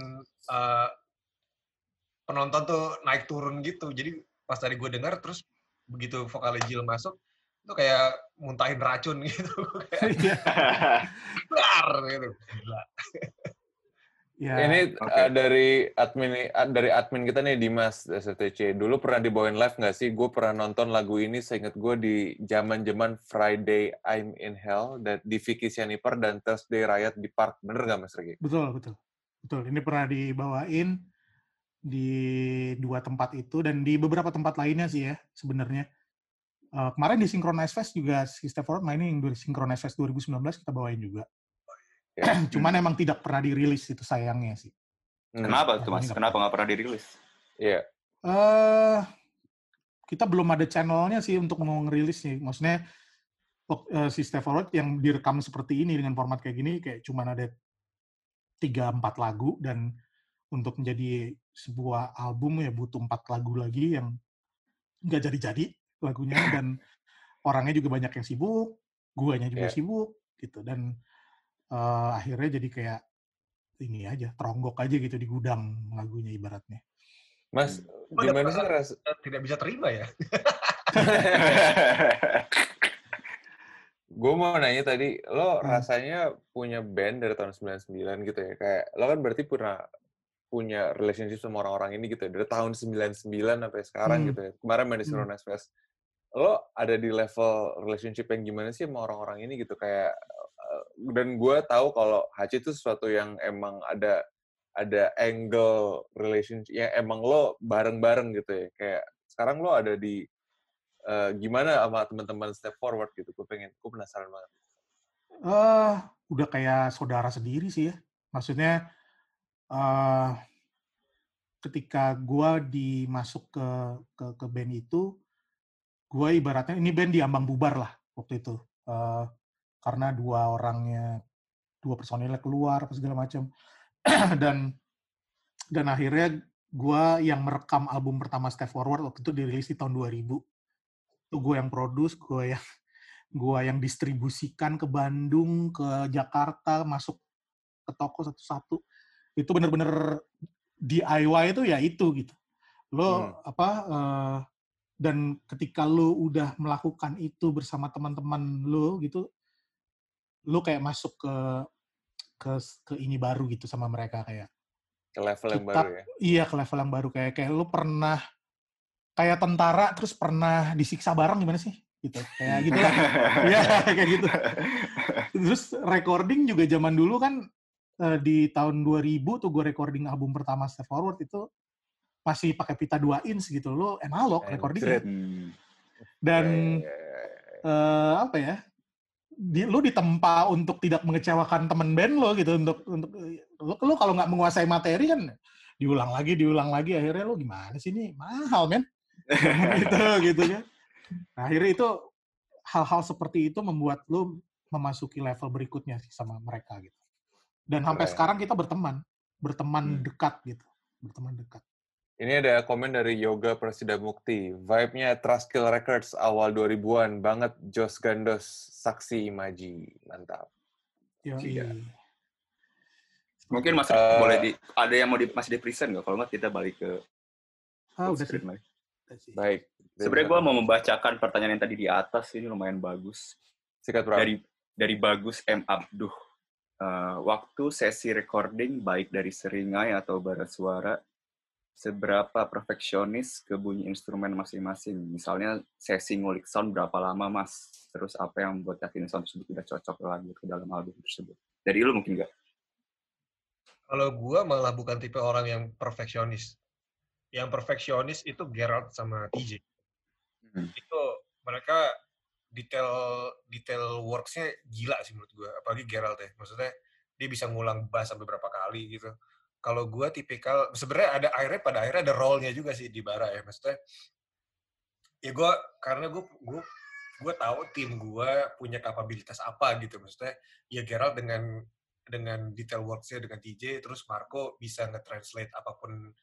uh, penonton tuh naik turun gitu jadi pas tadi gue dengar terus begitu vokalnya Jill masuk itu kayak muntahin racun gitu kayak iya. gitu Gila. Ya Ini oke. uh, dari admin uh, dari admin kita nih Dimas STC. Dulu pernah dibawain live nggak sih? Gue pernah nonton lagu ini. Seingat gue di zaman-zaman Friday I'm in Hell dan di Vicky Sianiper dan Thursday Riot di Park. Bener nggak Mas Regi? betul betul betul ini pernah dibawain di dua tempat itu dan di beberapa tempat lainnya sih ya sebenarnya Eh, kemarin di Synchronize Fest juga si Step Forward mainin yang di Synchronize Fest 2019 kita bawain juga Ya. cuman emang tidak pernah dirilis itu sayangnya sih Hmm. Kenapa tuh mas? Kenapa nggak pernah dirilis? Iya. eh kita belum ada channelnya sih untuk mau ngerilis nih. Maksudnya eh, si Step Forward yang direkam seperti ini dengan format kayak gini kayak cuman ada tiga empat lagu dan untuk menjadi sebuah album ya butuh empat lagu lagi yang nggak jadi-jadi lagunya dan orangnya juga banyak yang sibuk, guanya juga Iya. sibuk gitu dan eh, akhirnya jadi kayak ini aja teronggok aja gitu di gudang lagunya ibaratnya. Mas, ada gimana sih tidak bisa terima ya Gue mau nanya tadi, lo Hmm. rasanya punya band dari tahun 99 gitu ya? Kayak lo kan berarti pernah punya relationship sama orang-orang ini gitu ya? Dari tahun 99 sampai sekarang Hmm. gitu ya? Kemarin main di Hmm. Fest. Lo ada di level relationship yang gimana sih sama orang-orang ini gitu? Kayak, dan gue tahu kalau Haji itu sesuatu yang emang ada ada angle relationship yang emang lo bareng-bareng gitu ya. Kayak sekarang lo ada di eh, gimana sama teman-teman step forward gitu. Gue pengen, gue penasaran banget. eh udah kayak saudara sendiri sih ya. Maksudnya eh ketika gua dimasuk ke ke ke band itu, gua ibaratnya ini band diambang bubar lah waktu itu. Eh karena dua orangnya, dua personilnya keluar apa segala macam. dan dan akhirnya gua yang merekam album pertama Step Forward waktu itu dirilis di tahun 2000. Itu gue yang produce, gue yang gua yang distribusikan ke Bandung, ke Jakarta, masuk ke toko satu-satu. Itu bener-bener DIY itu ya itu gitu. Lo Hmm. apa eh, dan ketika lo udah melakukan itu bersama teman-teman lo gitu, lo kayak masuk ke ke ke ini baru gitu sama mereka kayak Ke level yang Kita- baru ya. iya ke level yang baru kayak kayak lo pernah kayak tentara terus pernah disiksa bareng gimana sih gitu kayak gitu lah Iya kayak gitu. Terus recording juga zaman dulu kan eh, di tahun 2000 tuh gue recording album pertama Step Forward itu masih pakai pita 2 inch gitu lo analog Anjrit. recordingnya Hmm. dan Eh, eh, apa ya di, lu ditempa untuk tidak mengecewakan temen band lo gitu untuk untuk lu, lu kalau nggak menguasai materi kan diulang lagi diulang lagi akhirnya lu gimana sih ini? Mahal men. Gitu gitu kan. Nah, akhirnya itu hal-hal seperti itu membuat lu memasuki level berikutnya sih sama mereka gitu. Dan sampai Keren. sekarang kita berteman berteman Hmm. dekat gitu. Berteman dekat Ini ada komen dari Yoga Presida Mukti. Vibe-nya Traskill Records awal 2000-an banget Jos Gandos Saksi Imaji. Mantap. Yo, Iya. Mungkin masih Eh, boleh di ada yang mau di, masih di present nggak? Kalau nggak kita balik ke ah, udah sih, screen lagi. Baik. Sebenarnya gue mau membacakan pertanyaan yang tadi di atas ini lumayan bagus Sikat Pram. dari dari bagus M Abduh. Eh, waktu sesi recording baik dari seringai atau bara suara seberapa perfeksionis ke bunyi instrumen masing-masing. Misalnya sesi ngulik sound berapa lama mas? Terus apa yang membuat yakin sound tersebut tidak cocok lagi ke dalam album tersebut? Dari lu mungkin nggak? Kalau gua malah bukan tipe orang yang perfeksionis. Yang perfeksionis itu Gerald sama TJ. Hmm. Itu mereka detail detail works-nya gila sih menurut gua. Apalagi Gerald ya. Maksudnya dia bisa ngulang bass sampai berapa kali gitu. Kalau gua tipikal sebenarnya ada akhirnya pada akhirnya ada role-nya juga sih di bara ya. Maksudnya ya gua karena gua gua gue tahu tim gue punya kapabilitas apa gitu maksudnya ya Gerald dengan dengan detail works-nya dengan TJ terus Marco bisa nge-translate apa pun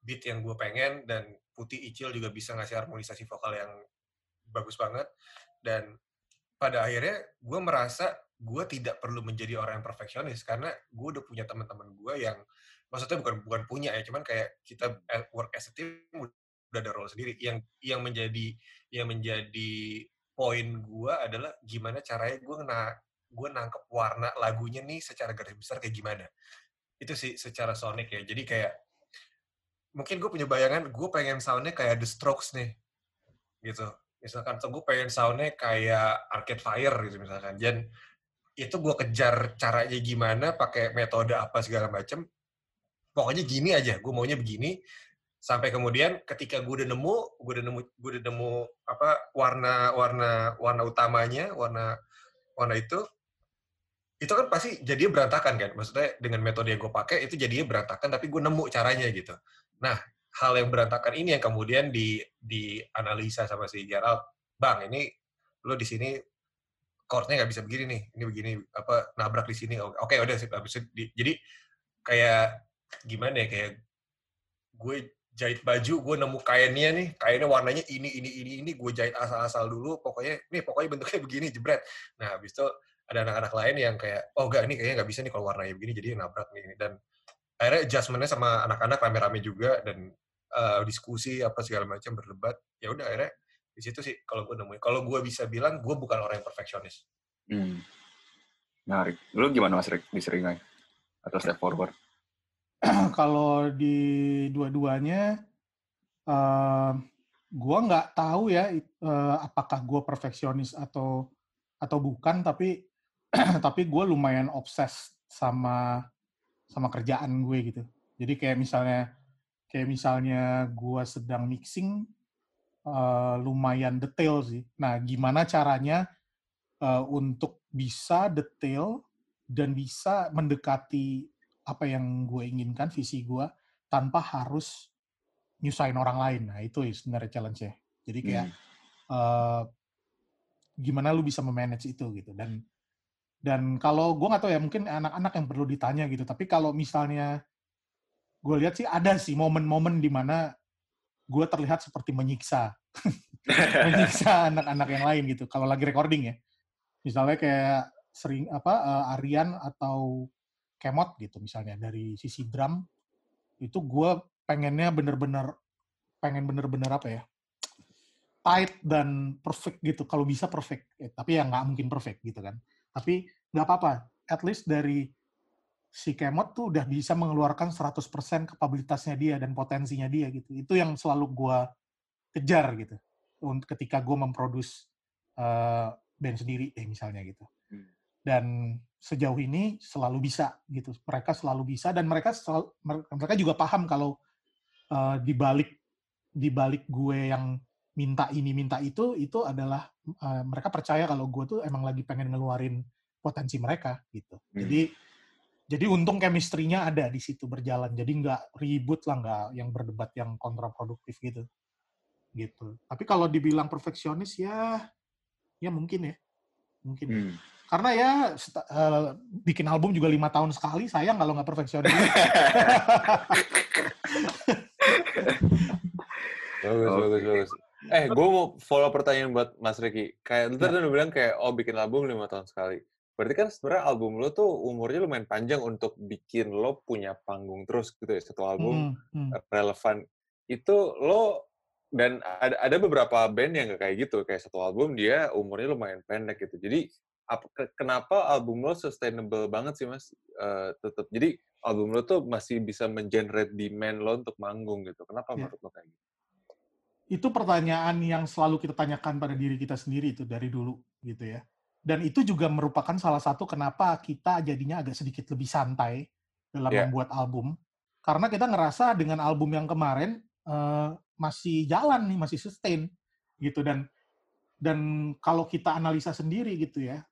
beat yang gue pengen dan Putih Icil juga bisa ngasih harmonisasi vokal yang bagus banget dan pada akhirnya gue merasa gue tidak perlu menjadi orang yang perfeksionis karena gue udah punya teman-teman gue yang maksudnya bukan bukan punya ya cuman kayak kita work as a team udah ada role sendiri. Yang yang menjadi yang menjadi poin gue adalah gimana caranya gue na gue nangkep warna lagunya nih secara garis besar kayak gimana. Itu sih secara sonic ya jadi kayak mungkin gue punya bayangan gue pengen soundnya kayak The Strokes nih gitu. Misalkan atau gue pengen soundnya kayak Arcade Fire gitu misalkan. Dan itu gue kejar caranya gimana pakai metode apa segala macem pokoknya gini aja gue maunya begini. Sampai kemudian ketika gue udah nemu gue udah nemu gue udah nemu apa warna warna warna utamanya warna warna itu itu kan pasti jadinya berantakan kan? Maksudnya dengan metode yang gue pakai itu jadinya berantakan tapi gue nemu caranya gitu. Nah hal yang berantakan ini yang kemudian di dianalisa sama si Gerald bang ini lo di sini chordnya nggak bisa begini nih ini begini apa nabrak di sini. Oke udah sih jadi kayak gimana ya kayak gue jahit baju gue nemu kainnya nih kainnya warnanya ini ini ini ini gue jahit asal-asal dulu pokoknya nih pokoknya bentuknya begini jebret nah habis itu ada anak-anak lain yang kayak oh enggak ini kayaknya nggak bisa nih kalau warnanya begini jadi nabrak nih dan akhirnya adjustmentnya sama anak-anak rame-rame juga dan eh, diskusi apa segala macam berdebat ya udah akhirnya di situ sih kalau gue nemuin kalau gue bisa bilang gue bukan orang yang perfeksionis Hmm. Menarik. Lu gimana Mas Rick di? Atau step forward? kalau di dua-duanya eh gua nggak tahu ya eh, apakah gua perfeksionis atau atau bukan tapi tapi gue lumayan obses sama sama kerjaan gue gitu. Jadi kayak misalnya kayak misalnya gua sedang mixing eh, lumayan detail sih. Nah gimana caranya eh, untuk bisa detail dan bisa mendekati apa yang gue inginkan, visi gue, tanpa harus nyusahin orang lain. Nah, itu sebenarnya challenge-nya. Jadi kayak, eh, gimana lu bisa memanage itu gitu. Dan dan kalau gue nggak tahu ya, mungkin anak-anak yang perlu ditanya gitu. Tapi kalau misalnya gue lihat sih ada sih momen-momen di mana gue terlihat seperti menyiksa menyiksa anak-anak yang lain gitu kalau lagi recording ya misalnya kayak sering apa eh, Aryan atau Kemot gitu misalnya dari sisi drum itu gue pengennya bener-bener pengen bener-bener apa ya tight dan perfect gitu kalau bisa perfect Eh, tapi ya nggak mungkin perfect gitu kan. Tapi nggak apa-apa at least dari si Kemot tuh udah bisa mengeluarkan 100% kapabilitasnya dia dan potensinya dia gitu. Itu yang selalu gue kejar gitu untuk ketika gue memproduce eh, band sendiri eh misalnya gitu. Hmm. dan sejauh ini selalu bisa gitu mereka selalu bisa dan mereka selalu, mereka juga paham kalau eh, di balik di balik gue yang minta ini minta itu itu adalah eh, mereka percaya kalau gue tuh emang lagi pengen ngeluarin potensi mereka gitu. Hmm. Jadi jadi untung chemistry-nya ada di situ berjalan. Jadi nggak ribut lah, nggak yang berdebat yang kontraproduktif gitu. Gitu. Tapi kalau dibilang perfeksionis ya ya mungkin ya. Mungkin. Hmm. Karena ya seta- eh, bikin album juga lima tahun sekali, sayang kalau nggak perfeksionis. Bagus, Oke. bagus, bagus. Eh, gue mau follow pertanyaan buat Mas Ricky. Kayak lu tadi udah bilang kayak, oh bikin album lima tahun sekali. Berarti kan sebenarnya album lo tuh umurnya lumayan panjang untuk bikin lo punya panggung terus gitu ya. Satu album Hmm, hmm. relevan. Itu lo, dan ada, ada beberapa band yang kayak gitu. Kayak satu album dia umurnya lumayan pendek gitu. Jadi, apa, ke- kenapa album lo sustainable banget sih mas? Eh, tetap. Jadi, album lo tuh masih bisa mengenerate demand lo untuk manggung gitu. Kenapa Ya. menurut lo kayak gitu? itu pertanyaan yang selalu kita tanyakan pada diri kita sendiri itu dari dulu gitu ya. Dan itu juga merupakan salah satu kenapa kita jadinya agak sedikit lebih santai dalam Ya. membuat album. Karena kita ngerasa dengan album yang kemarin eh, masih jalan nih, masih sustain gitu dan dan kalau kita analisa sendiri gitu ya,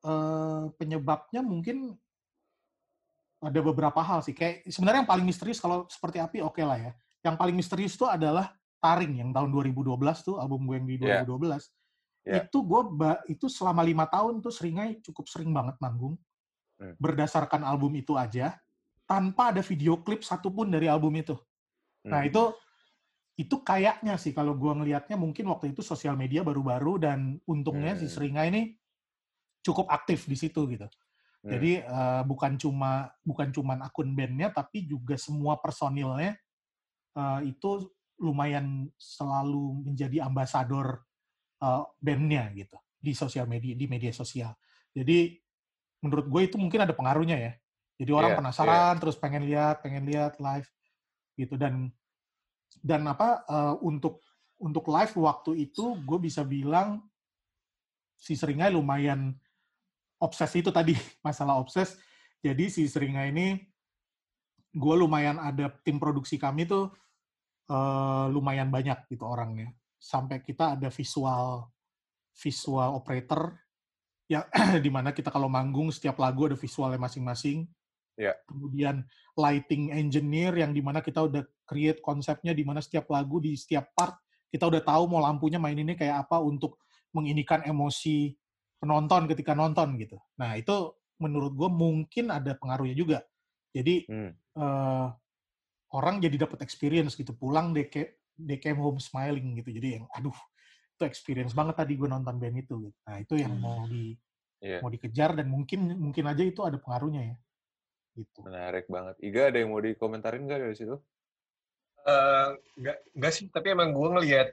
eh, penyebabnya mungkin ada beberapa hal sih. Kayak sebenarnya yang paling misterius kalau seperti api oke lah ya. Yang paling misterius itu adalah Taring yang tahun 2012 tuh album gue yang di Iya. 2012 Iya. itu gue itu selama lima tahun tuh seringnya cukup sering banget manggung Hmm. berdasarkan album itu aja tanpa ada video klip satupun dari album itu. Nah Hmm. itu itu kayaknya sih kalau gue ngelihatnya mungkin waktu itu sosial media baru-baru dan untungnya si Hmm. Seringa ini cukup aktif di situ gitu. Hmm. Jadi eh, bukan cuma bukan cuman akun bandnya tapi juga semua personilnya eh, itu lumayan selalu menjadi ambasador eh, bandnya gitu di sosial media di media sosial. Jadi menurut gue itu mungkin ada pengaruhnya ya. Jadi orang Iya, penasaran terus pengen lihat pengen lihat live gitu dan dan apa eh, untuk untuk live waktu itu gue bisa bilang si Seringai lumayan obses itu tadi masalah obses. Jadi si Seringai ini gue lumayan ada tim produksi kami tuh eh, lumayan banyak gitu orangnya. Sampai kita ada visual visual operator yang di mana kita kalau manggung setiap lagu ada visualnya masing-masing. Iya. Kemudian lighting engineer yang di mana kita udah create konsepnya di mana setiap lagu di setiap part kita udah tahu mau lampunya main ini kayak apa untuk menginikan emosi penonton ketika nonton gitu. Nah itu menurut gue mungkin ada pengaruhnya juga. Jadi Hmm. eh, orang jadi dapat experience gitu pulang they came, they came home smiling gitu jadi yang aduh itu experience banget tadi gue nonton band itu gitu. nah itu yang Hmm. mau di Iya. mau dikejar dan mungkin mungkin aja itu ada pengaruhnya ya gitu Menarik banget. Iga ada yang mau dikomentarin nggak dari situ? Eh, nggak nggak sih tapi emang gue ngelihat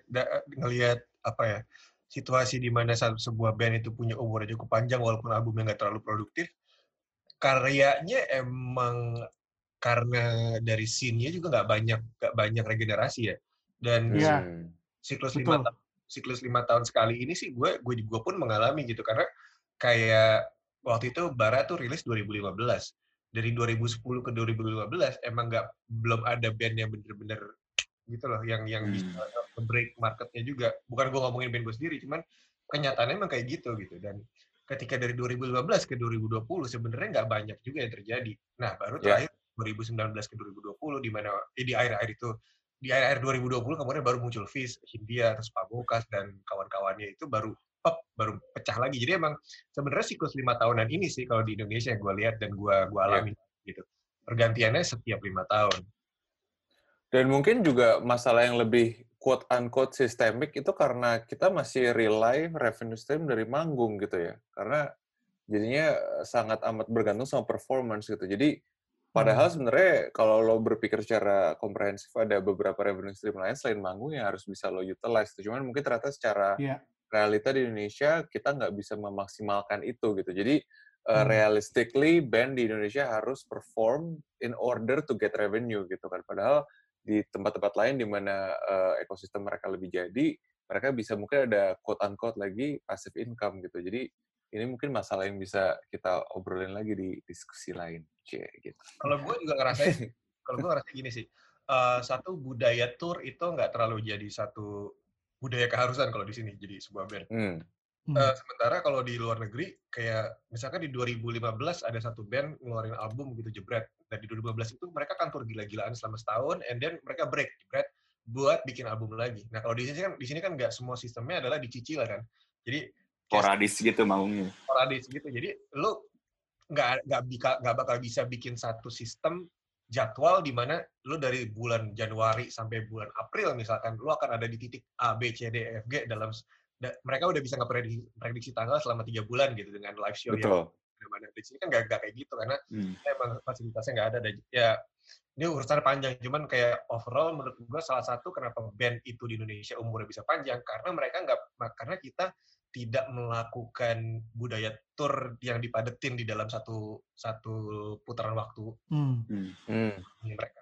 ngelihat apa ya situasi di mana satu sebuah band itu punya umurnya cukup panjang walaupun albumnya nggak terlalu produktif karyanya emang karena dari scene-nya juga nggak banyak nggak banyak regenerasi ya dan Iya. Hmm. siklus lima Betul. tahun siklus lima tahun sekali ini sih gue gue gue pun mengalami gitu karena kayak waktu itu Bara tuh rilis 2015 dari 2010 ke 2015 emang nggak belum ada band yang bener-bener gitu loh yang yang Hmm. bisa break marketnya juga bukan gue ngomongin band gue sendiri cuman kenyataannya emang kayak gitu gitu dan ketika dari 2015 ke 2020 sebenarnya nggak banyak juga yang terjadi nah baru Ya. terakhir 2019 ke 2020 di mana eh, di akhir-akhir itu di akhir-akhir 2020 kemudian baru muncul Fizz, Hindia, terus Pamungkas dan kawan-kawannya itu baru pop, baru pecah lagi. Jadi emang sebenarnya siklus lima tahunan ini sih kalau di Indonesia yang gue lihat dan gue gua alami gitu. Pergantiannya setiap lima tahun. Dan mungkin juga masalah yang lebih quote unquote sistemik itu karena kita masih rely revenue stream dari manggung gitu ya. Karena jadinya sangat amat bergantung sama performance gitu. Jadi padahal sebenarnya kalau lo berpikir secara komprehensif ada beberapa revenue stream lain selain manggung yang harus bisa lo utilize. Cuman mungkin ternyata secara Iya. realita di Indonesia kita nggak bisa memaksimalkan itu gitu. Jadi uh, Hmm. realistically band di Indonesia harus perform in order to get revenue gitu kan. Padahal di tempat-tempat lain di mana uh, ekosistem mereka lebih jadi, mereka bisa mungkin ada quote unquote lagi passive income gitu. Jadi ini mungkin masalah yang bisa kita obrolin lagi di diskusi lain. Cie, gitu. Kalau gue juga ngerasain, kalau gue ngerasa gini sih, eh, satu budaya tour itu nggak terlalu jadi satu budaya keharusan kalau di sini jadi sebuah band. Hmm. Hmm. Eh, sementara kalau di luar negeri kayak misalkan di 2015 ada satu band ngeluarin album gitu jebret dan di 2015 itu mereka kan tur gila-gilaan selama setahun and then mereka break jebret buat bikin album lagi. Nah kalau di sini kan di sini kan nggak semua sistemnya adalah dicicil kan. Jadi Sporadis gitu manggungnya. sporadis gitu. Jadi lu nggak nggak bisa nggak bakal bisa bikin satu sistem jadwal di mana lu dari bulan Januari sampai bulan April misalkan lu akan ada di titik A B C D E F G dalam mereka udah bisa ngeprediksi prediksi tanggal selama tiga bulan gitu dengan live show yang Betul. mana di sini kan nggak nggak kayak gitu karena Hmm. emang fasilitasnya nggak ada dan ya ini urusan panjang cuman kayak overall menurut gua salah satu kenapa band itu di Indonesia umurnya bisa panjang karena mereka nggak karena kita tidak melakukan budaya tour yang dipadetin di dalam satu satu putaran waktu Hmm. Hmm. Hmm. ini mereka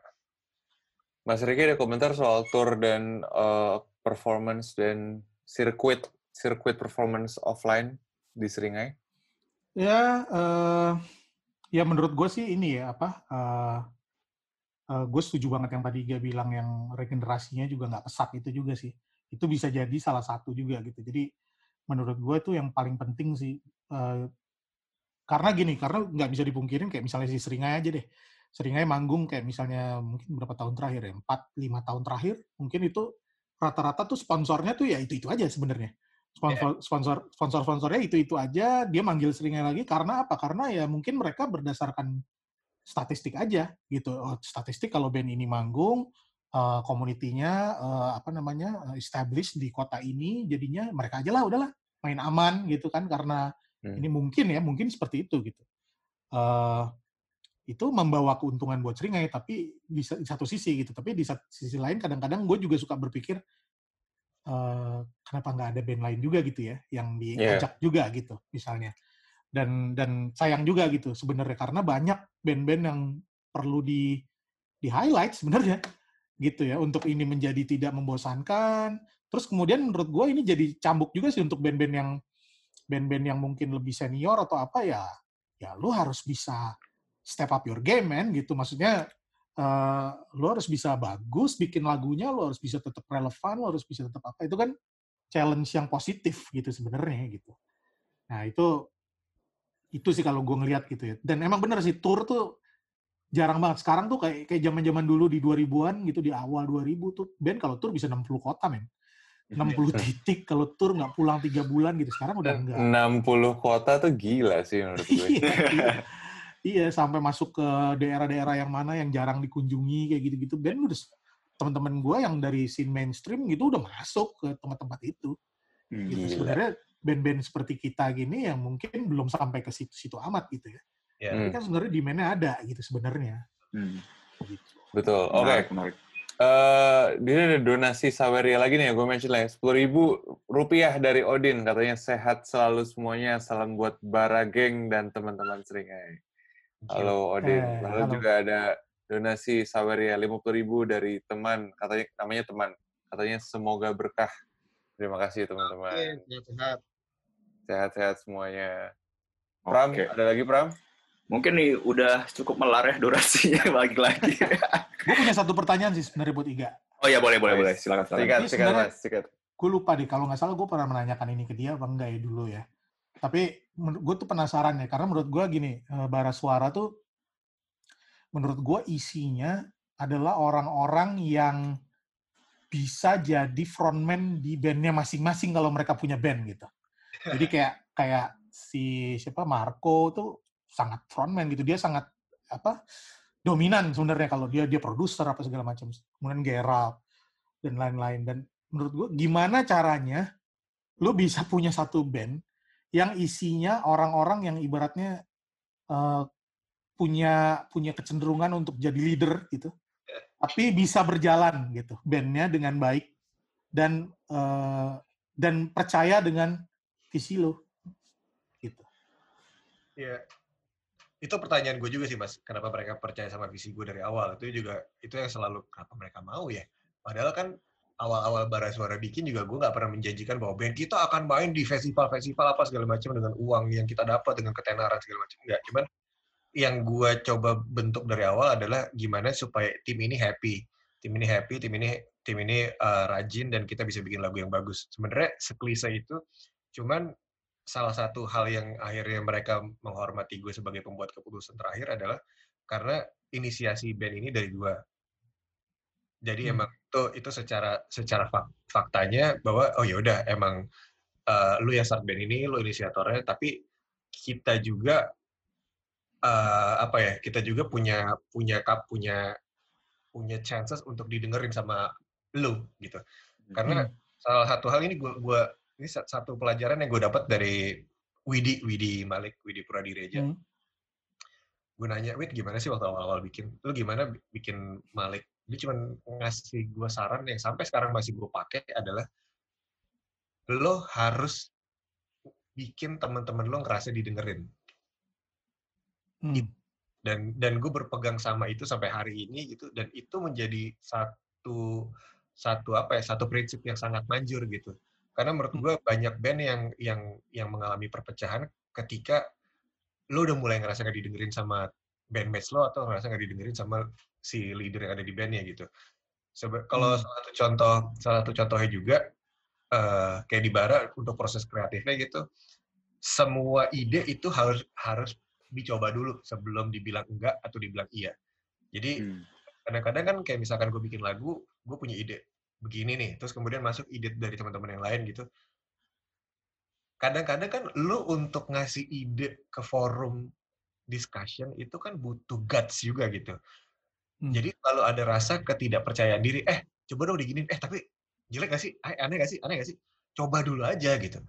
Mas Riki ada komentar soal tour dan eh, performance dan sirkuit sirkuit performance offline di Seringai? Ya, eh, ya menurut gue sih ini ya apa? eh eh, gue setuju banget yang tadi dia bilang yang regenerasinya juga nggak pesat itu juga sih. Itu bisa jadi salah satu juga gitu. Jadi menurut gue itu yang paling penting sih. eh, karena gini, karena nggak bisa dipungkirin kayak misalnya si Seringai aja deh. Seringai manggung kayak misalnya mungkin berapa tahun terakhir ya, 4 5 tahun terakhir, mungkin itu rata-rata tuh sponsornya tuh ya itu-itu aja sebenarnya. Sponsor sponsor sponsor sponsornya itu-itu aja, dia manggil Seringai lagi karena apa? Karena ya mungkin mereka berdasarkan statistik aja gitu. Oh, statistik kalau band ini manggung eh, komunitinya eh, apa namanya eh, established di kota ini jadinya mereka aja lah udahlah main aman gitu kan karena Hmm. ini mungkin ya mungkin seperti itu gitu Eh, itu membawa keuntungan buat Seringai tapi di, di satu sisi gitu. Tapi di sisi lain kadang-kadang gue juga suka berpikir eh, kenapa nggak ada band lain juga gitu ya yang diajak juga gitu misalnya. Dan dan sayang juga gitu sebenarnya karena banyak band-band yang perlu di di highlight sebenarnya gitu ya untuk ini menjadi tidak membosankan. Terus kemudian menurut gue ini jadi cambuk juga sih untuk band-band yang band-band yang mungkin lebih senior atau apa ya ya lu harus bisa step up your game man gitu. Maksudnya eh, lu harus bisa bagus bikin lagunya lu harus bisa tetap relevan lu harus bisa tetap apa. Itu kan challenge yang positif gitu sebenarnya gitu. Nah itu itu sih kalau gue ngelihat gitu ya. Dan emang bener sih tour tuh jarang banget. Sekarang tuh kayak kayak zaman zaman dulu di 2000-an gitu di awal 2000 tuh band kalau tour bisa 60 kota men. 60 titik kalau tour nggak pulang tiga bulan gitu. Sekarang udah enggak 60 kota tuh gila sih menurut gue. Iya, iya. Iya, sampai masuk ke daerah-daerah yang mana yang jarang dikunjungi kayak gitu-gitu. Band udah teman-teman gue yang dari scene mainstream gitu udah masuk ke tempat-tempat itu. Hmm. Gitu. Gila. Sebenarnya band-band seperti kita gini yang mungkin belum sampai ke situ-situ amat gitu ya. ya Tapi Hmm. kan sebenarnya demand-nya ada gitu sebenarnya. Hmm. Gitu. Betul. Oke. Menarik, menarik. Eh, di sini ada donasi Saweria lagi nih ya, gue mention lah ya. Sepuluh ribu rupiah dari Odin, katanya sehat selalu semuanya. Salam buat Bara Geng dan teman-teman Seringai. Halo Odin. Eh, Lalu halo. juga ada donasi Saweria lima puluh ribu dari teman, katanya namanya teman. Katanya semoga berkah. Terima kasih teman-teman. sehat Sehat-sehat semuanya. Pram, ada lagi Pram? Mungkin nih udah cukup melar ya durasinya lagi-lagi. Gue punya satu pertanyaan sih sebenarnya buat Iga. oh ya boleh, boleh, boleh. Silakan, silakan. Sikat, sikat mas, sikat. Gue lupa deh, kalau nggak salah gue pernah menanyakan ini ke dia apa enggak ya dulu ya. Tapi gue tuh penasaran ya, karena menurut gue gini, eh, bara suara tuh menurut gue isinya adalah orang-orang yang bisa jadi frontman di bandnya masing-masing kalau mereka punya band gitu. Jadi kayak kayak si siapa Marco tuh sangat frontman gitu, dia sangat apa dominan sebenarnya kalau dia dia produser apa segala macam. Kemudian Gerald dan lain-lain dan menurut gue gimana caranya lu bisa punya satu band yang isinya orang-orang yang ibaratnya eh, punya punya kecenderungan untuk jadi leader gitu tapi bisa berjalan gitu bandnya dengan baik dan eh, dan percaya dengan visi lo gitu Iya. Itu pertanyaan gue juga sih, Mas. Kenapa mereka percaya sama visi gue dari awal? Itu juga itu yang selalu kenapa mereka mau ya. Padahal kan awal-awal bara suara bikin juga gue nggak pernah menjanjikan bahwa band kita akan main di festival-festival apa segala macam dengan uang yang kita dapat dengan ketenaran segala macam. Enggak, cuman yang gue coba bentuk dari awal adalah gimana supaya tim ini happy. tim ini happy, tim ini tim ini eh, rajin dan kita bisa bikin lagu yang bagus. Sebenarnya seklise itu cuman salah satu hal yang akhirnya mereka menghormati gue sebagai pembuat keputusan terakhir adalah karena inisiasi band ini dari gue. Jadi Hmm. emang itu itu secara secara fak- faktanya bahwa oh ya udah emang eh, lu yang start band ini, lu inisiatornya, tapi kita juga eh, apa ya? Kita juga punya punya kap punya punya chances untuk didengerin sama lu gitu. Karena Hmm. salah satu hal ini gua gua ini sa- satu pelajaran yang gue dapat dari Widi Widi Malik Widi Pradireja. Hmm. Gue nanya, Wid gimana sih waktu awal-awal bikin? Lu gimana bi- bikin Malik? Dia cuma ngasih gue saran yang sampai sekarang masih gue pakai adalah lo harus bikin teman-teman lo ngerasa didengerin. Hmm. dan dan gue berpegang sama itu sampai hari ini gitu dan itu menjadi satu satu apa ya satu prinsip yang sangat manjur gitu karena menurut gue banyak band yang yang yang mengalami perpecahan ketika lo udah mulai ngerasa gak didengerin sama bandmates lo atau ngerasa gak didengerin sama si leader yang ada di bandnya gitu Sebe- kalau Hmm. salah satu contoh salah satu contohnya juga eh, kayak di bara untuk proses kreatifnya gitu semua ide itu harus harus dicoba dulu sebelum dibilang enggak atau dibilang iya. Jadi Hmm. kadang-kadang kan kayak misalkan gue bikin lagu, gue punya ide begini nih, terus kemudian masuk ide dari teman-teman yang lain gitu. Kadang-kadang kan lu untuk ngasih ide ke forum discussion itu kan butuh guts juga gitu. Hmm. Jadi kalau ada rasa ketidakpercayaan diri, eh coba dong diginin, eh tapi jelek gak sih? Eh, aneh gak sih? Aneh gak sih? Coba dulu aja gitu.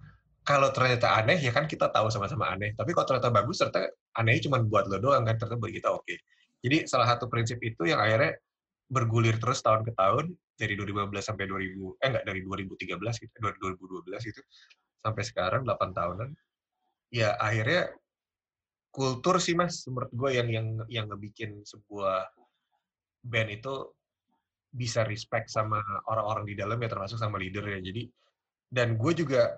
Kalau ternyata aneh, ya kan kita tahu sama-sama aneh. Tapi kalau ternyata bagus, ternyata anehnya cuma buat lo doang kan, ternyata buat kita oke. Jadi salah satu prinsip itu yang akhirnya bergulir terus tahun ke tahun, dari 2015 sampai 2000, eh enggak, dari 2013 gitu, 2012 gitu, sampai sekarang 8 tahunan. Ya akhirnya kultur sih mas, menurut gue yang yang yang ngebikin sebuah band itu bisa respect sama orang-orang di dalam ya termasuk sama leadernya. Jadi dan gue juga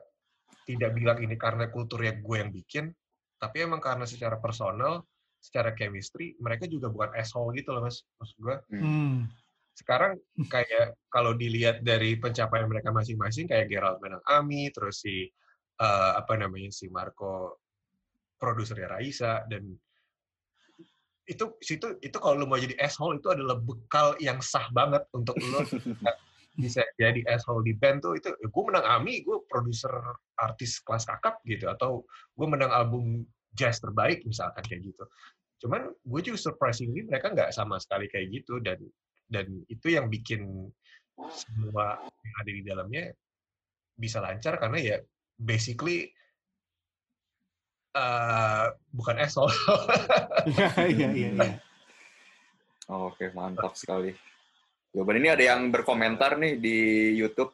tidak bilang ini karena kulturnya gue yang bikin, tapi emang karena secara personal, secara chemistry, mereka juga bukan asshole gitu loh mas. Maksud gue, Hmm. sekarang kayak kalau dilihat dari pencapaian mereka masing-masing, kayak Gerald menang AMI, terus si eh, apa namanya si Marco produsernya Raisa dan itu situ itu kalau lu mau jadi asshole itu adalah bekal yang sah banget untuk lu bisa, jadi asshole di band tuh itu gue menang AMI gue produser artis kelas kakap gitu atau gue menang album jazz terbaik misalkan kayak gitu. Cuman gue juga surprisingly mereka nggak sama sekali kayak gitu dan dan itu yang bikin semua yang ada di dalamnya bisa lancar karena ya basically eh, bukan asshole Iya, iya, iya, iya. Oke, mantap sekali. Jawaban ini ada yang berkomentar nih di YouTube.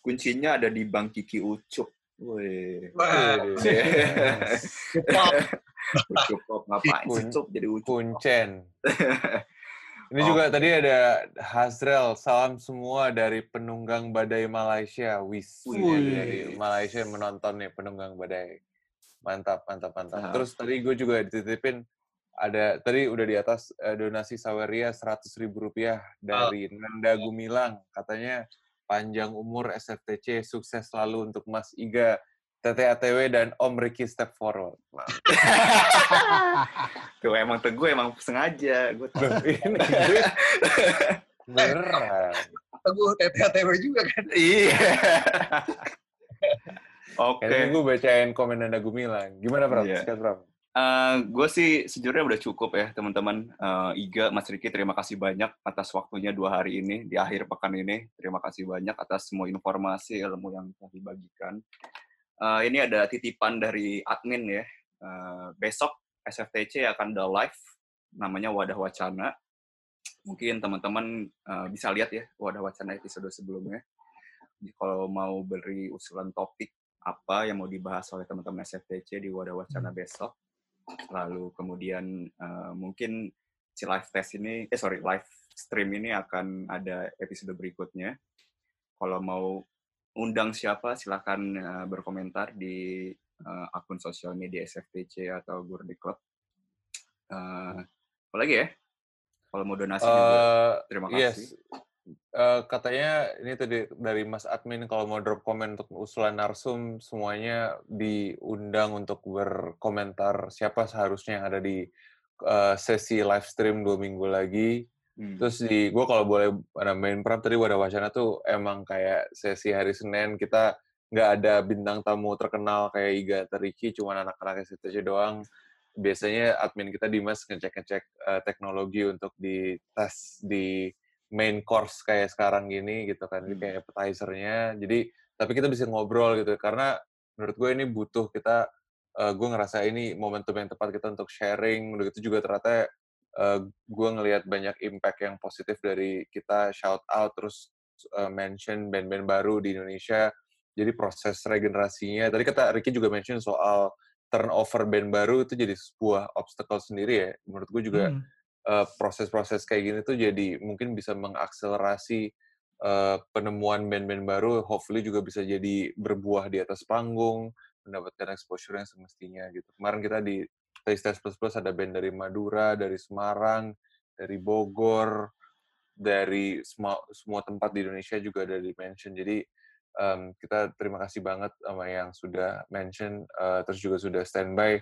Kuncinya ada di Bang Kiki Ucup. Wih. Wah, Ucup Ucup ngapain sih Kun- Ucup jadi Ucup? Kuncen. Ini Oh. juga tadi ada Hazrel, salam semua dari penunggang badai Malaysia. Wis, dari Malaysia yang menonton nih penunggang badai. Mantap, mantap, mantap. Ah. Terus tadi gue juga dititipin ada tadi udah di atas eh, donasi Saweria seratus ribu rupiah dari Nanda Gumilang katanya panjang umur SFTC sukses selalu untuk Mas Iga TTATW dan Om Ricky Step Forward. Nah, Tuh emang teguh emang sengaja. Gue tahu. ini beneran. gue TTATW juga kan Iya. Oke. Kayaknya gue bacain komen Nanda Gumilang. Gimana, Bro? Iya. Sikat, Bro. gue sih sejujurnya udah cukup ya teman-teman. Eh, Iga, Mas Riki, terima kasih banyak atas waktunya dua hari ini di akhir pekan ini. Terima kasih banyak atas semua informasi ilmu yang telah dibagikan. Eh, ini ada titipan dari admin ya. Eh, besok SFTC akan ada live namanya Wadah Wacana. Mungkin teman-teman eh, bisa lihat ya Wadah Wacana episode sebelumnya. Jadi kalau mau beri usulan topik apa yang mau dibahas oleh teman-teman SFTC di Wadah Wacana besok. Lalu kemudian eh, mungkin si live test ini, eh sorry, live stream ini akan ada episode berikutnya. Kalau mau undang siapa, silakan eh, berkomentar di eh, akun sosial media SFTC atau Gurdi Club. Eh, apa lagi ya? Kalau mau donasi juga, Eh, terima yes. Eh, katanya ini tadi dari Mas Admin kalau mau drop komen untuk usulan narsum semuanya diundang untuk berkomentar siapa seharusnya yang ada di eh, sesi live stream dua minggu lagi. Hmm. Terus di gue kalau boleh nambahin Pram tadi wadah wacana tuh emang kayak sesi hari Senin kita nggak ada bintang tamu terkenal kayak Iga Ricky, cuman anak-anak STC doang. Biasanya admin kita Dimas ngecek-ngecek eh, teknologi untuk dites di main course kayak sekarang gini gitu kan, Hmm. kayak appetizer-nya. Jadi tapi kita bisa ngobrol gitu karena menurut gue ini butuh kita eh, gue ngerasa ini momentum yang tepat kita untuk sharing. Udah gitu juga ternyata eh, gue ngelihat banyak impact yang positif dari kita shout out terus eh, mention band-band baru di Indonesia. Jadi proses regenerasinya. Tadi kata Ricky juga mention soal turnover band baru itu jadi sebuah obstacle sendiri ya. Menurut gue juga Hmm. Eh, proses-proses kayak gini tuh jadi mungkin bisa mengakselerasi eh, penemuan band-band baru. Hopefully juga bisa jadi berbuah di atas panggung, mendapatkan exposure yang semestinya gitu. Kemarin kita di Taste Test Plus Plus ada band dari Madura, dari Semarang, dari Bogor, dari semua semua tempat di Indonesia juga ada di mention. Jadi em, kita terima kasih banget sama yang sudah mention, eh, terus juga sudah standby.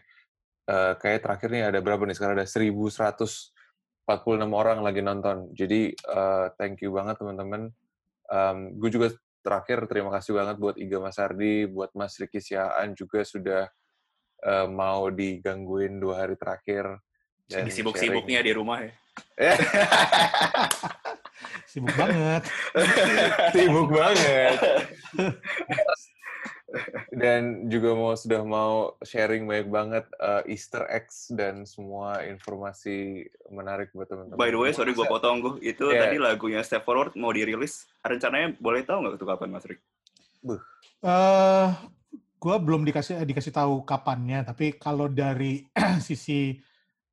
Eh, kayak terakhir nih ada berapa nih? Sekarang ada 1146 orang lagi nonton. Jadi eh, thank you banget teman-teman. gue juga terakhir terima kasih banget buat Iga Mas Ardi, buat Mas Riki Siaan juga sudah eh, mau digangguin dua hari terakhir. dan sibuk-sibuknya di rumah ya. Sibuk banget. Sibuk banget. Dan juga mau sudah mau sharing banyak banget uh, Easter eggs dan semua informasi menarik buat teman-teman. By the way, sorry gue potong gue. Itu Iya. tadi lagunya Step Forward mau dirilis. Rencananya boleh tahu nggak itu kapan, Mas Rik? eh gue belum dikasih dikasih tahu kapannya, tapi kalau dari sisi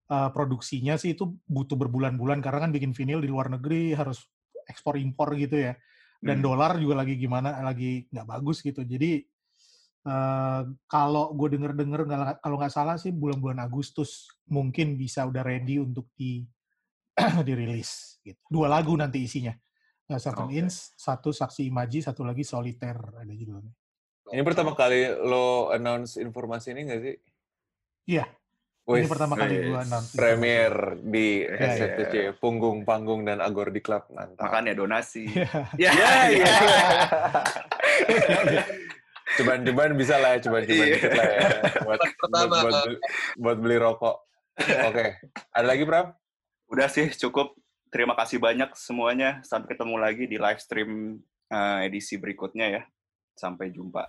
eh, produksinya sih itu butuh berbulan-bulan karena kan bikin vinil di luar negeri harus ekspor impor gitu ya, dan Hmm. dolar juga lagi gimana, lagi nggak bagus gitu. Jadi eh, kalau gue denger-denger kalau nggak salah sih bulan-bulan Agustus mungkin bisa udah ready untuk di dirilis. Gitu. Dua lagu nanti isinya. Nah, Seven Oke. Inch, satu Saksi Imaji, satu lagi Soliter ada judulnya. Ini pertama kali lo announce informasi ini nggak sih? Iya. Wih, Ini pertama kali gue announce. premier di Iya, iya. SFTC, punggung panggung dan Agor di klub mantap. Makanya donasi. Iya. Ya, iya. Cuman-cuman bisa lah ya, cuman-cuman Iya. dikit lah ya. Buat, Pertama. buat, buat, beli, buat beli rokok. Oke, ada lagi Pram? Udah sih, cukup. Terima kasih banyak semuanya. Sampai ketemu lagi di live stream eh, edisi berikutnya ya. Sampai jumpa.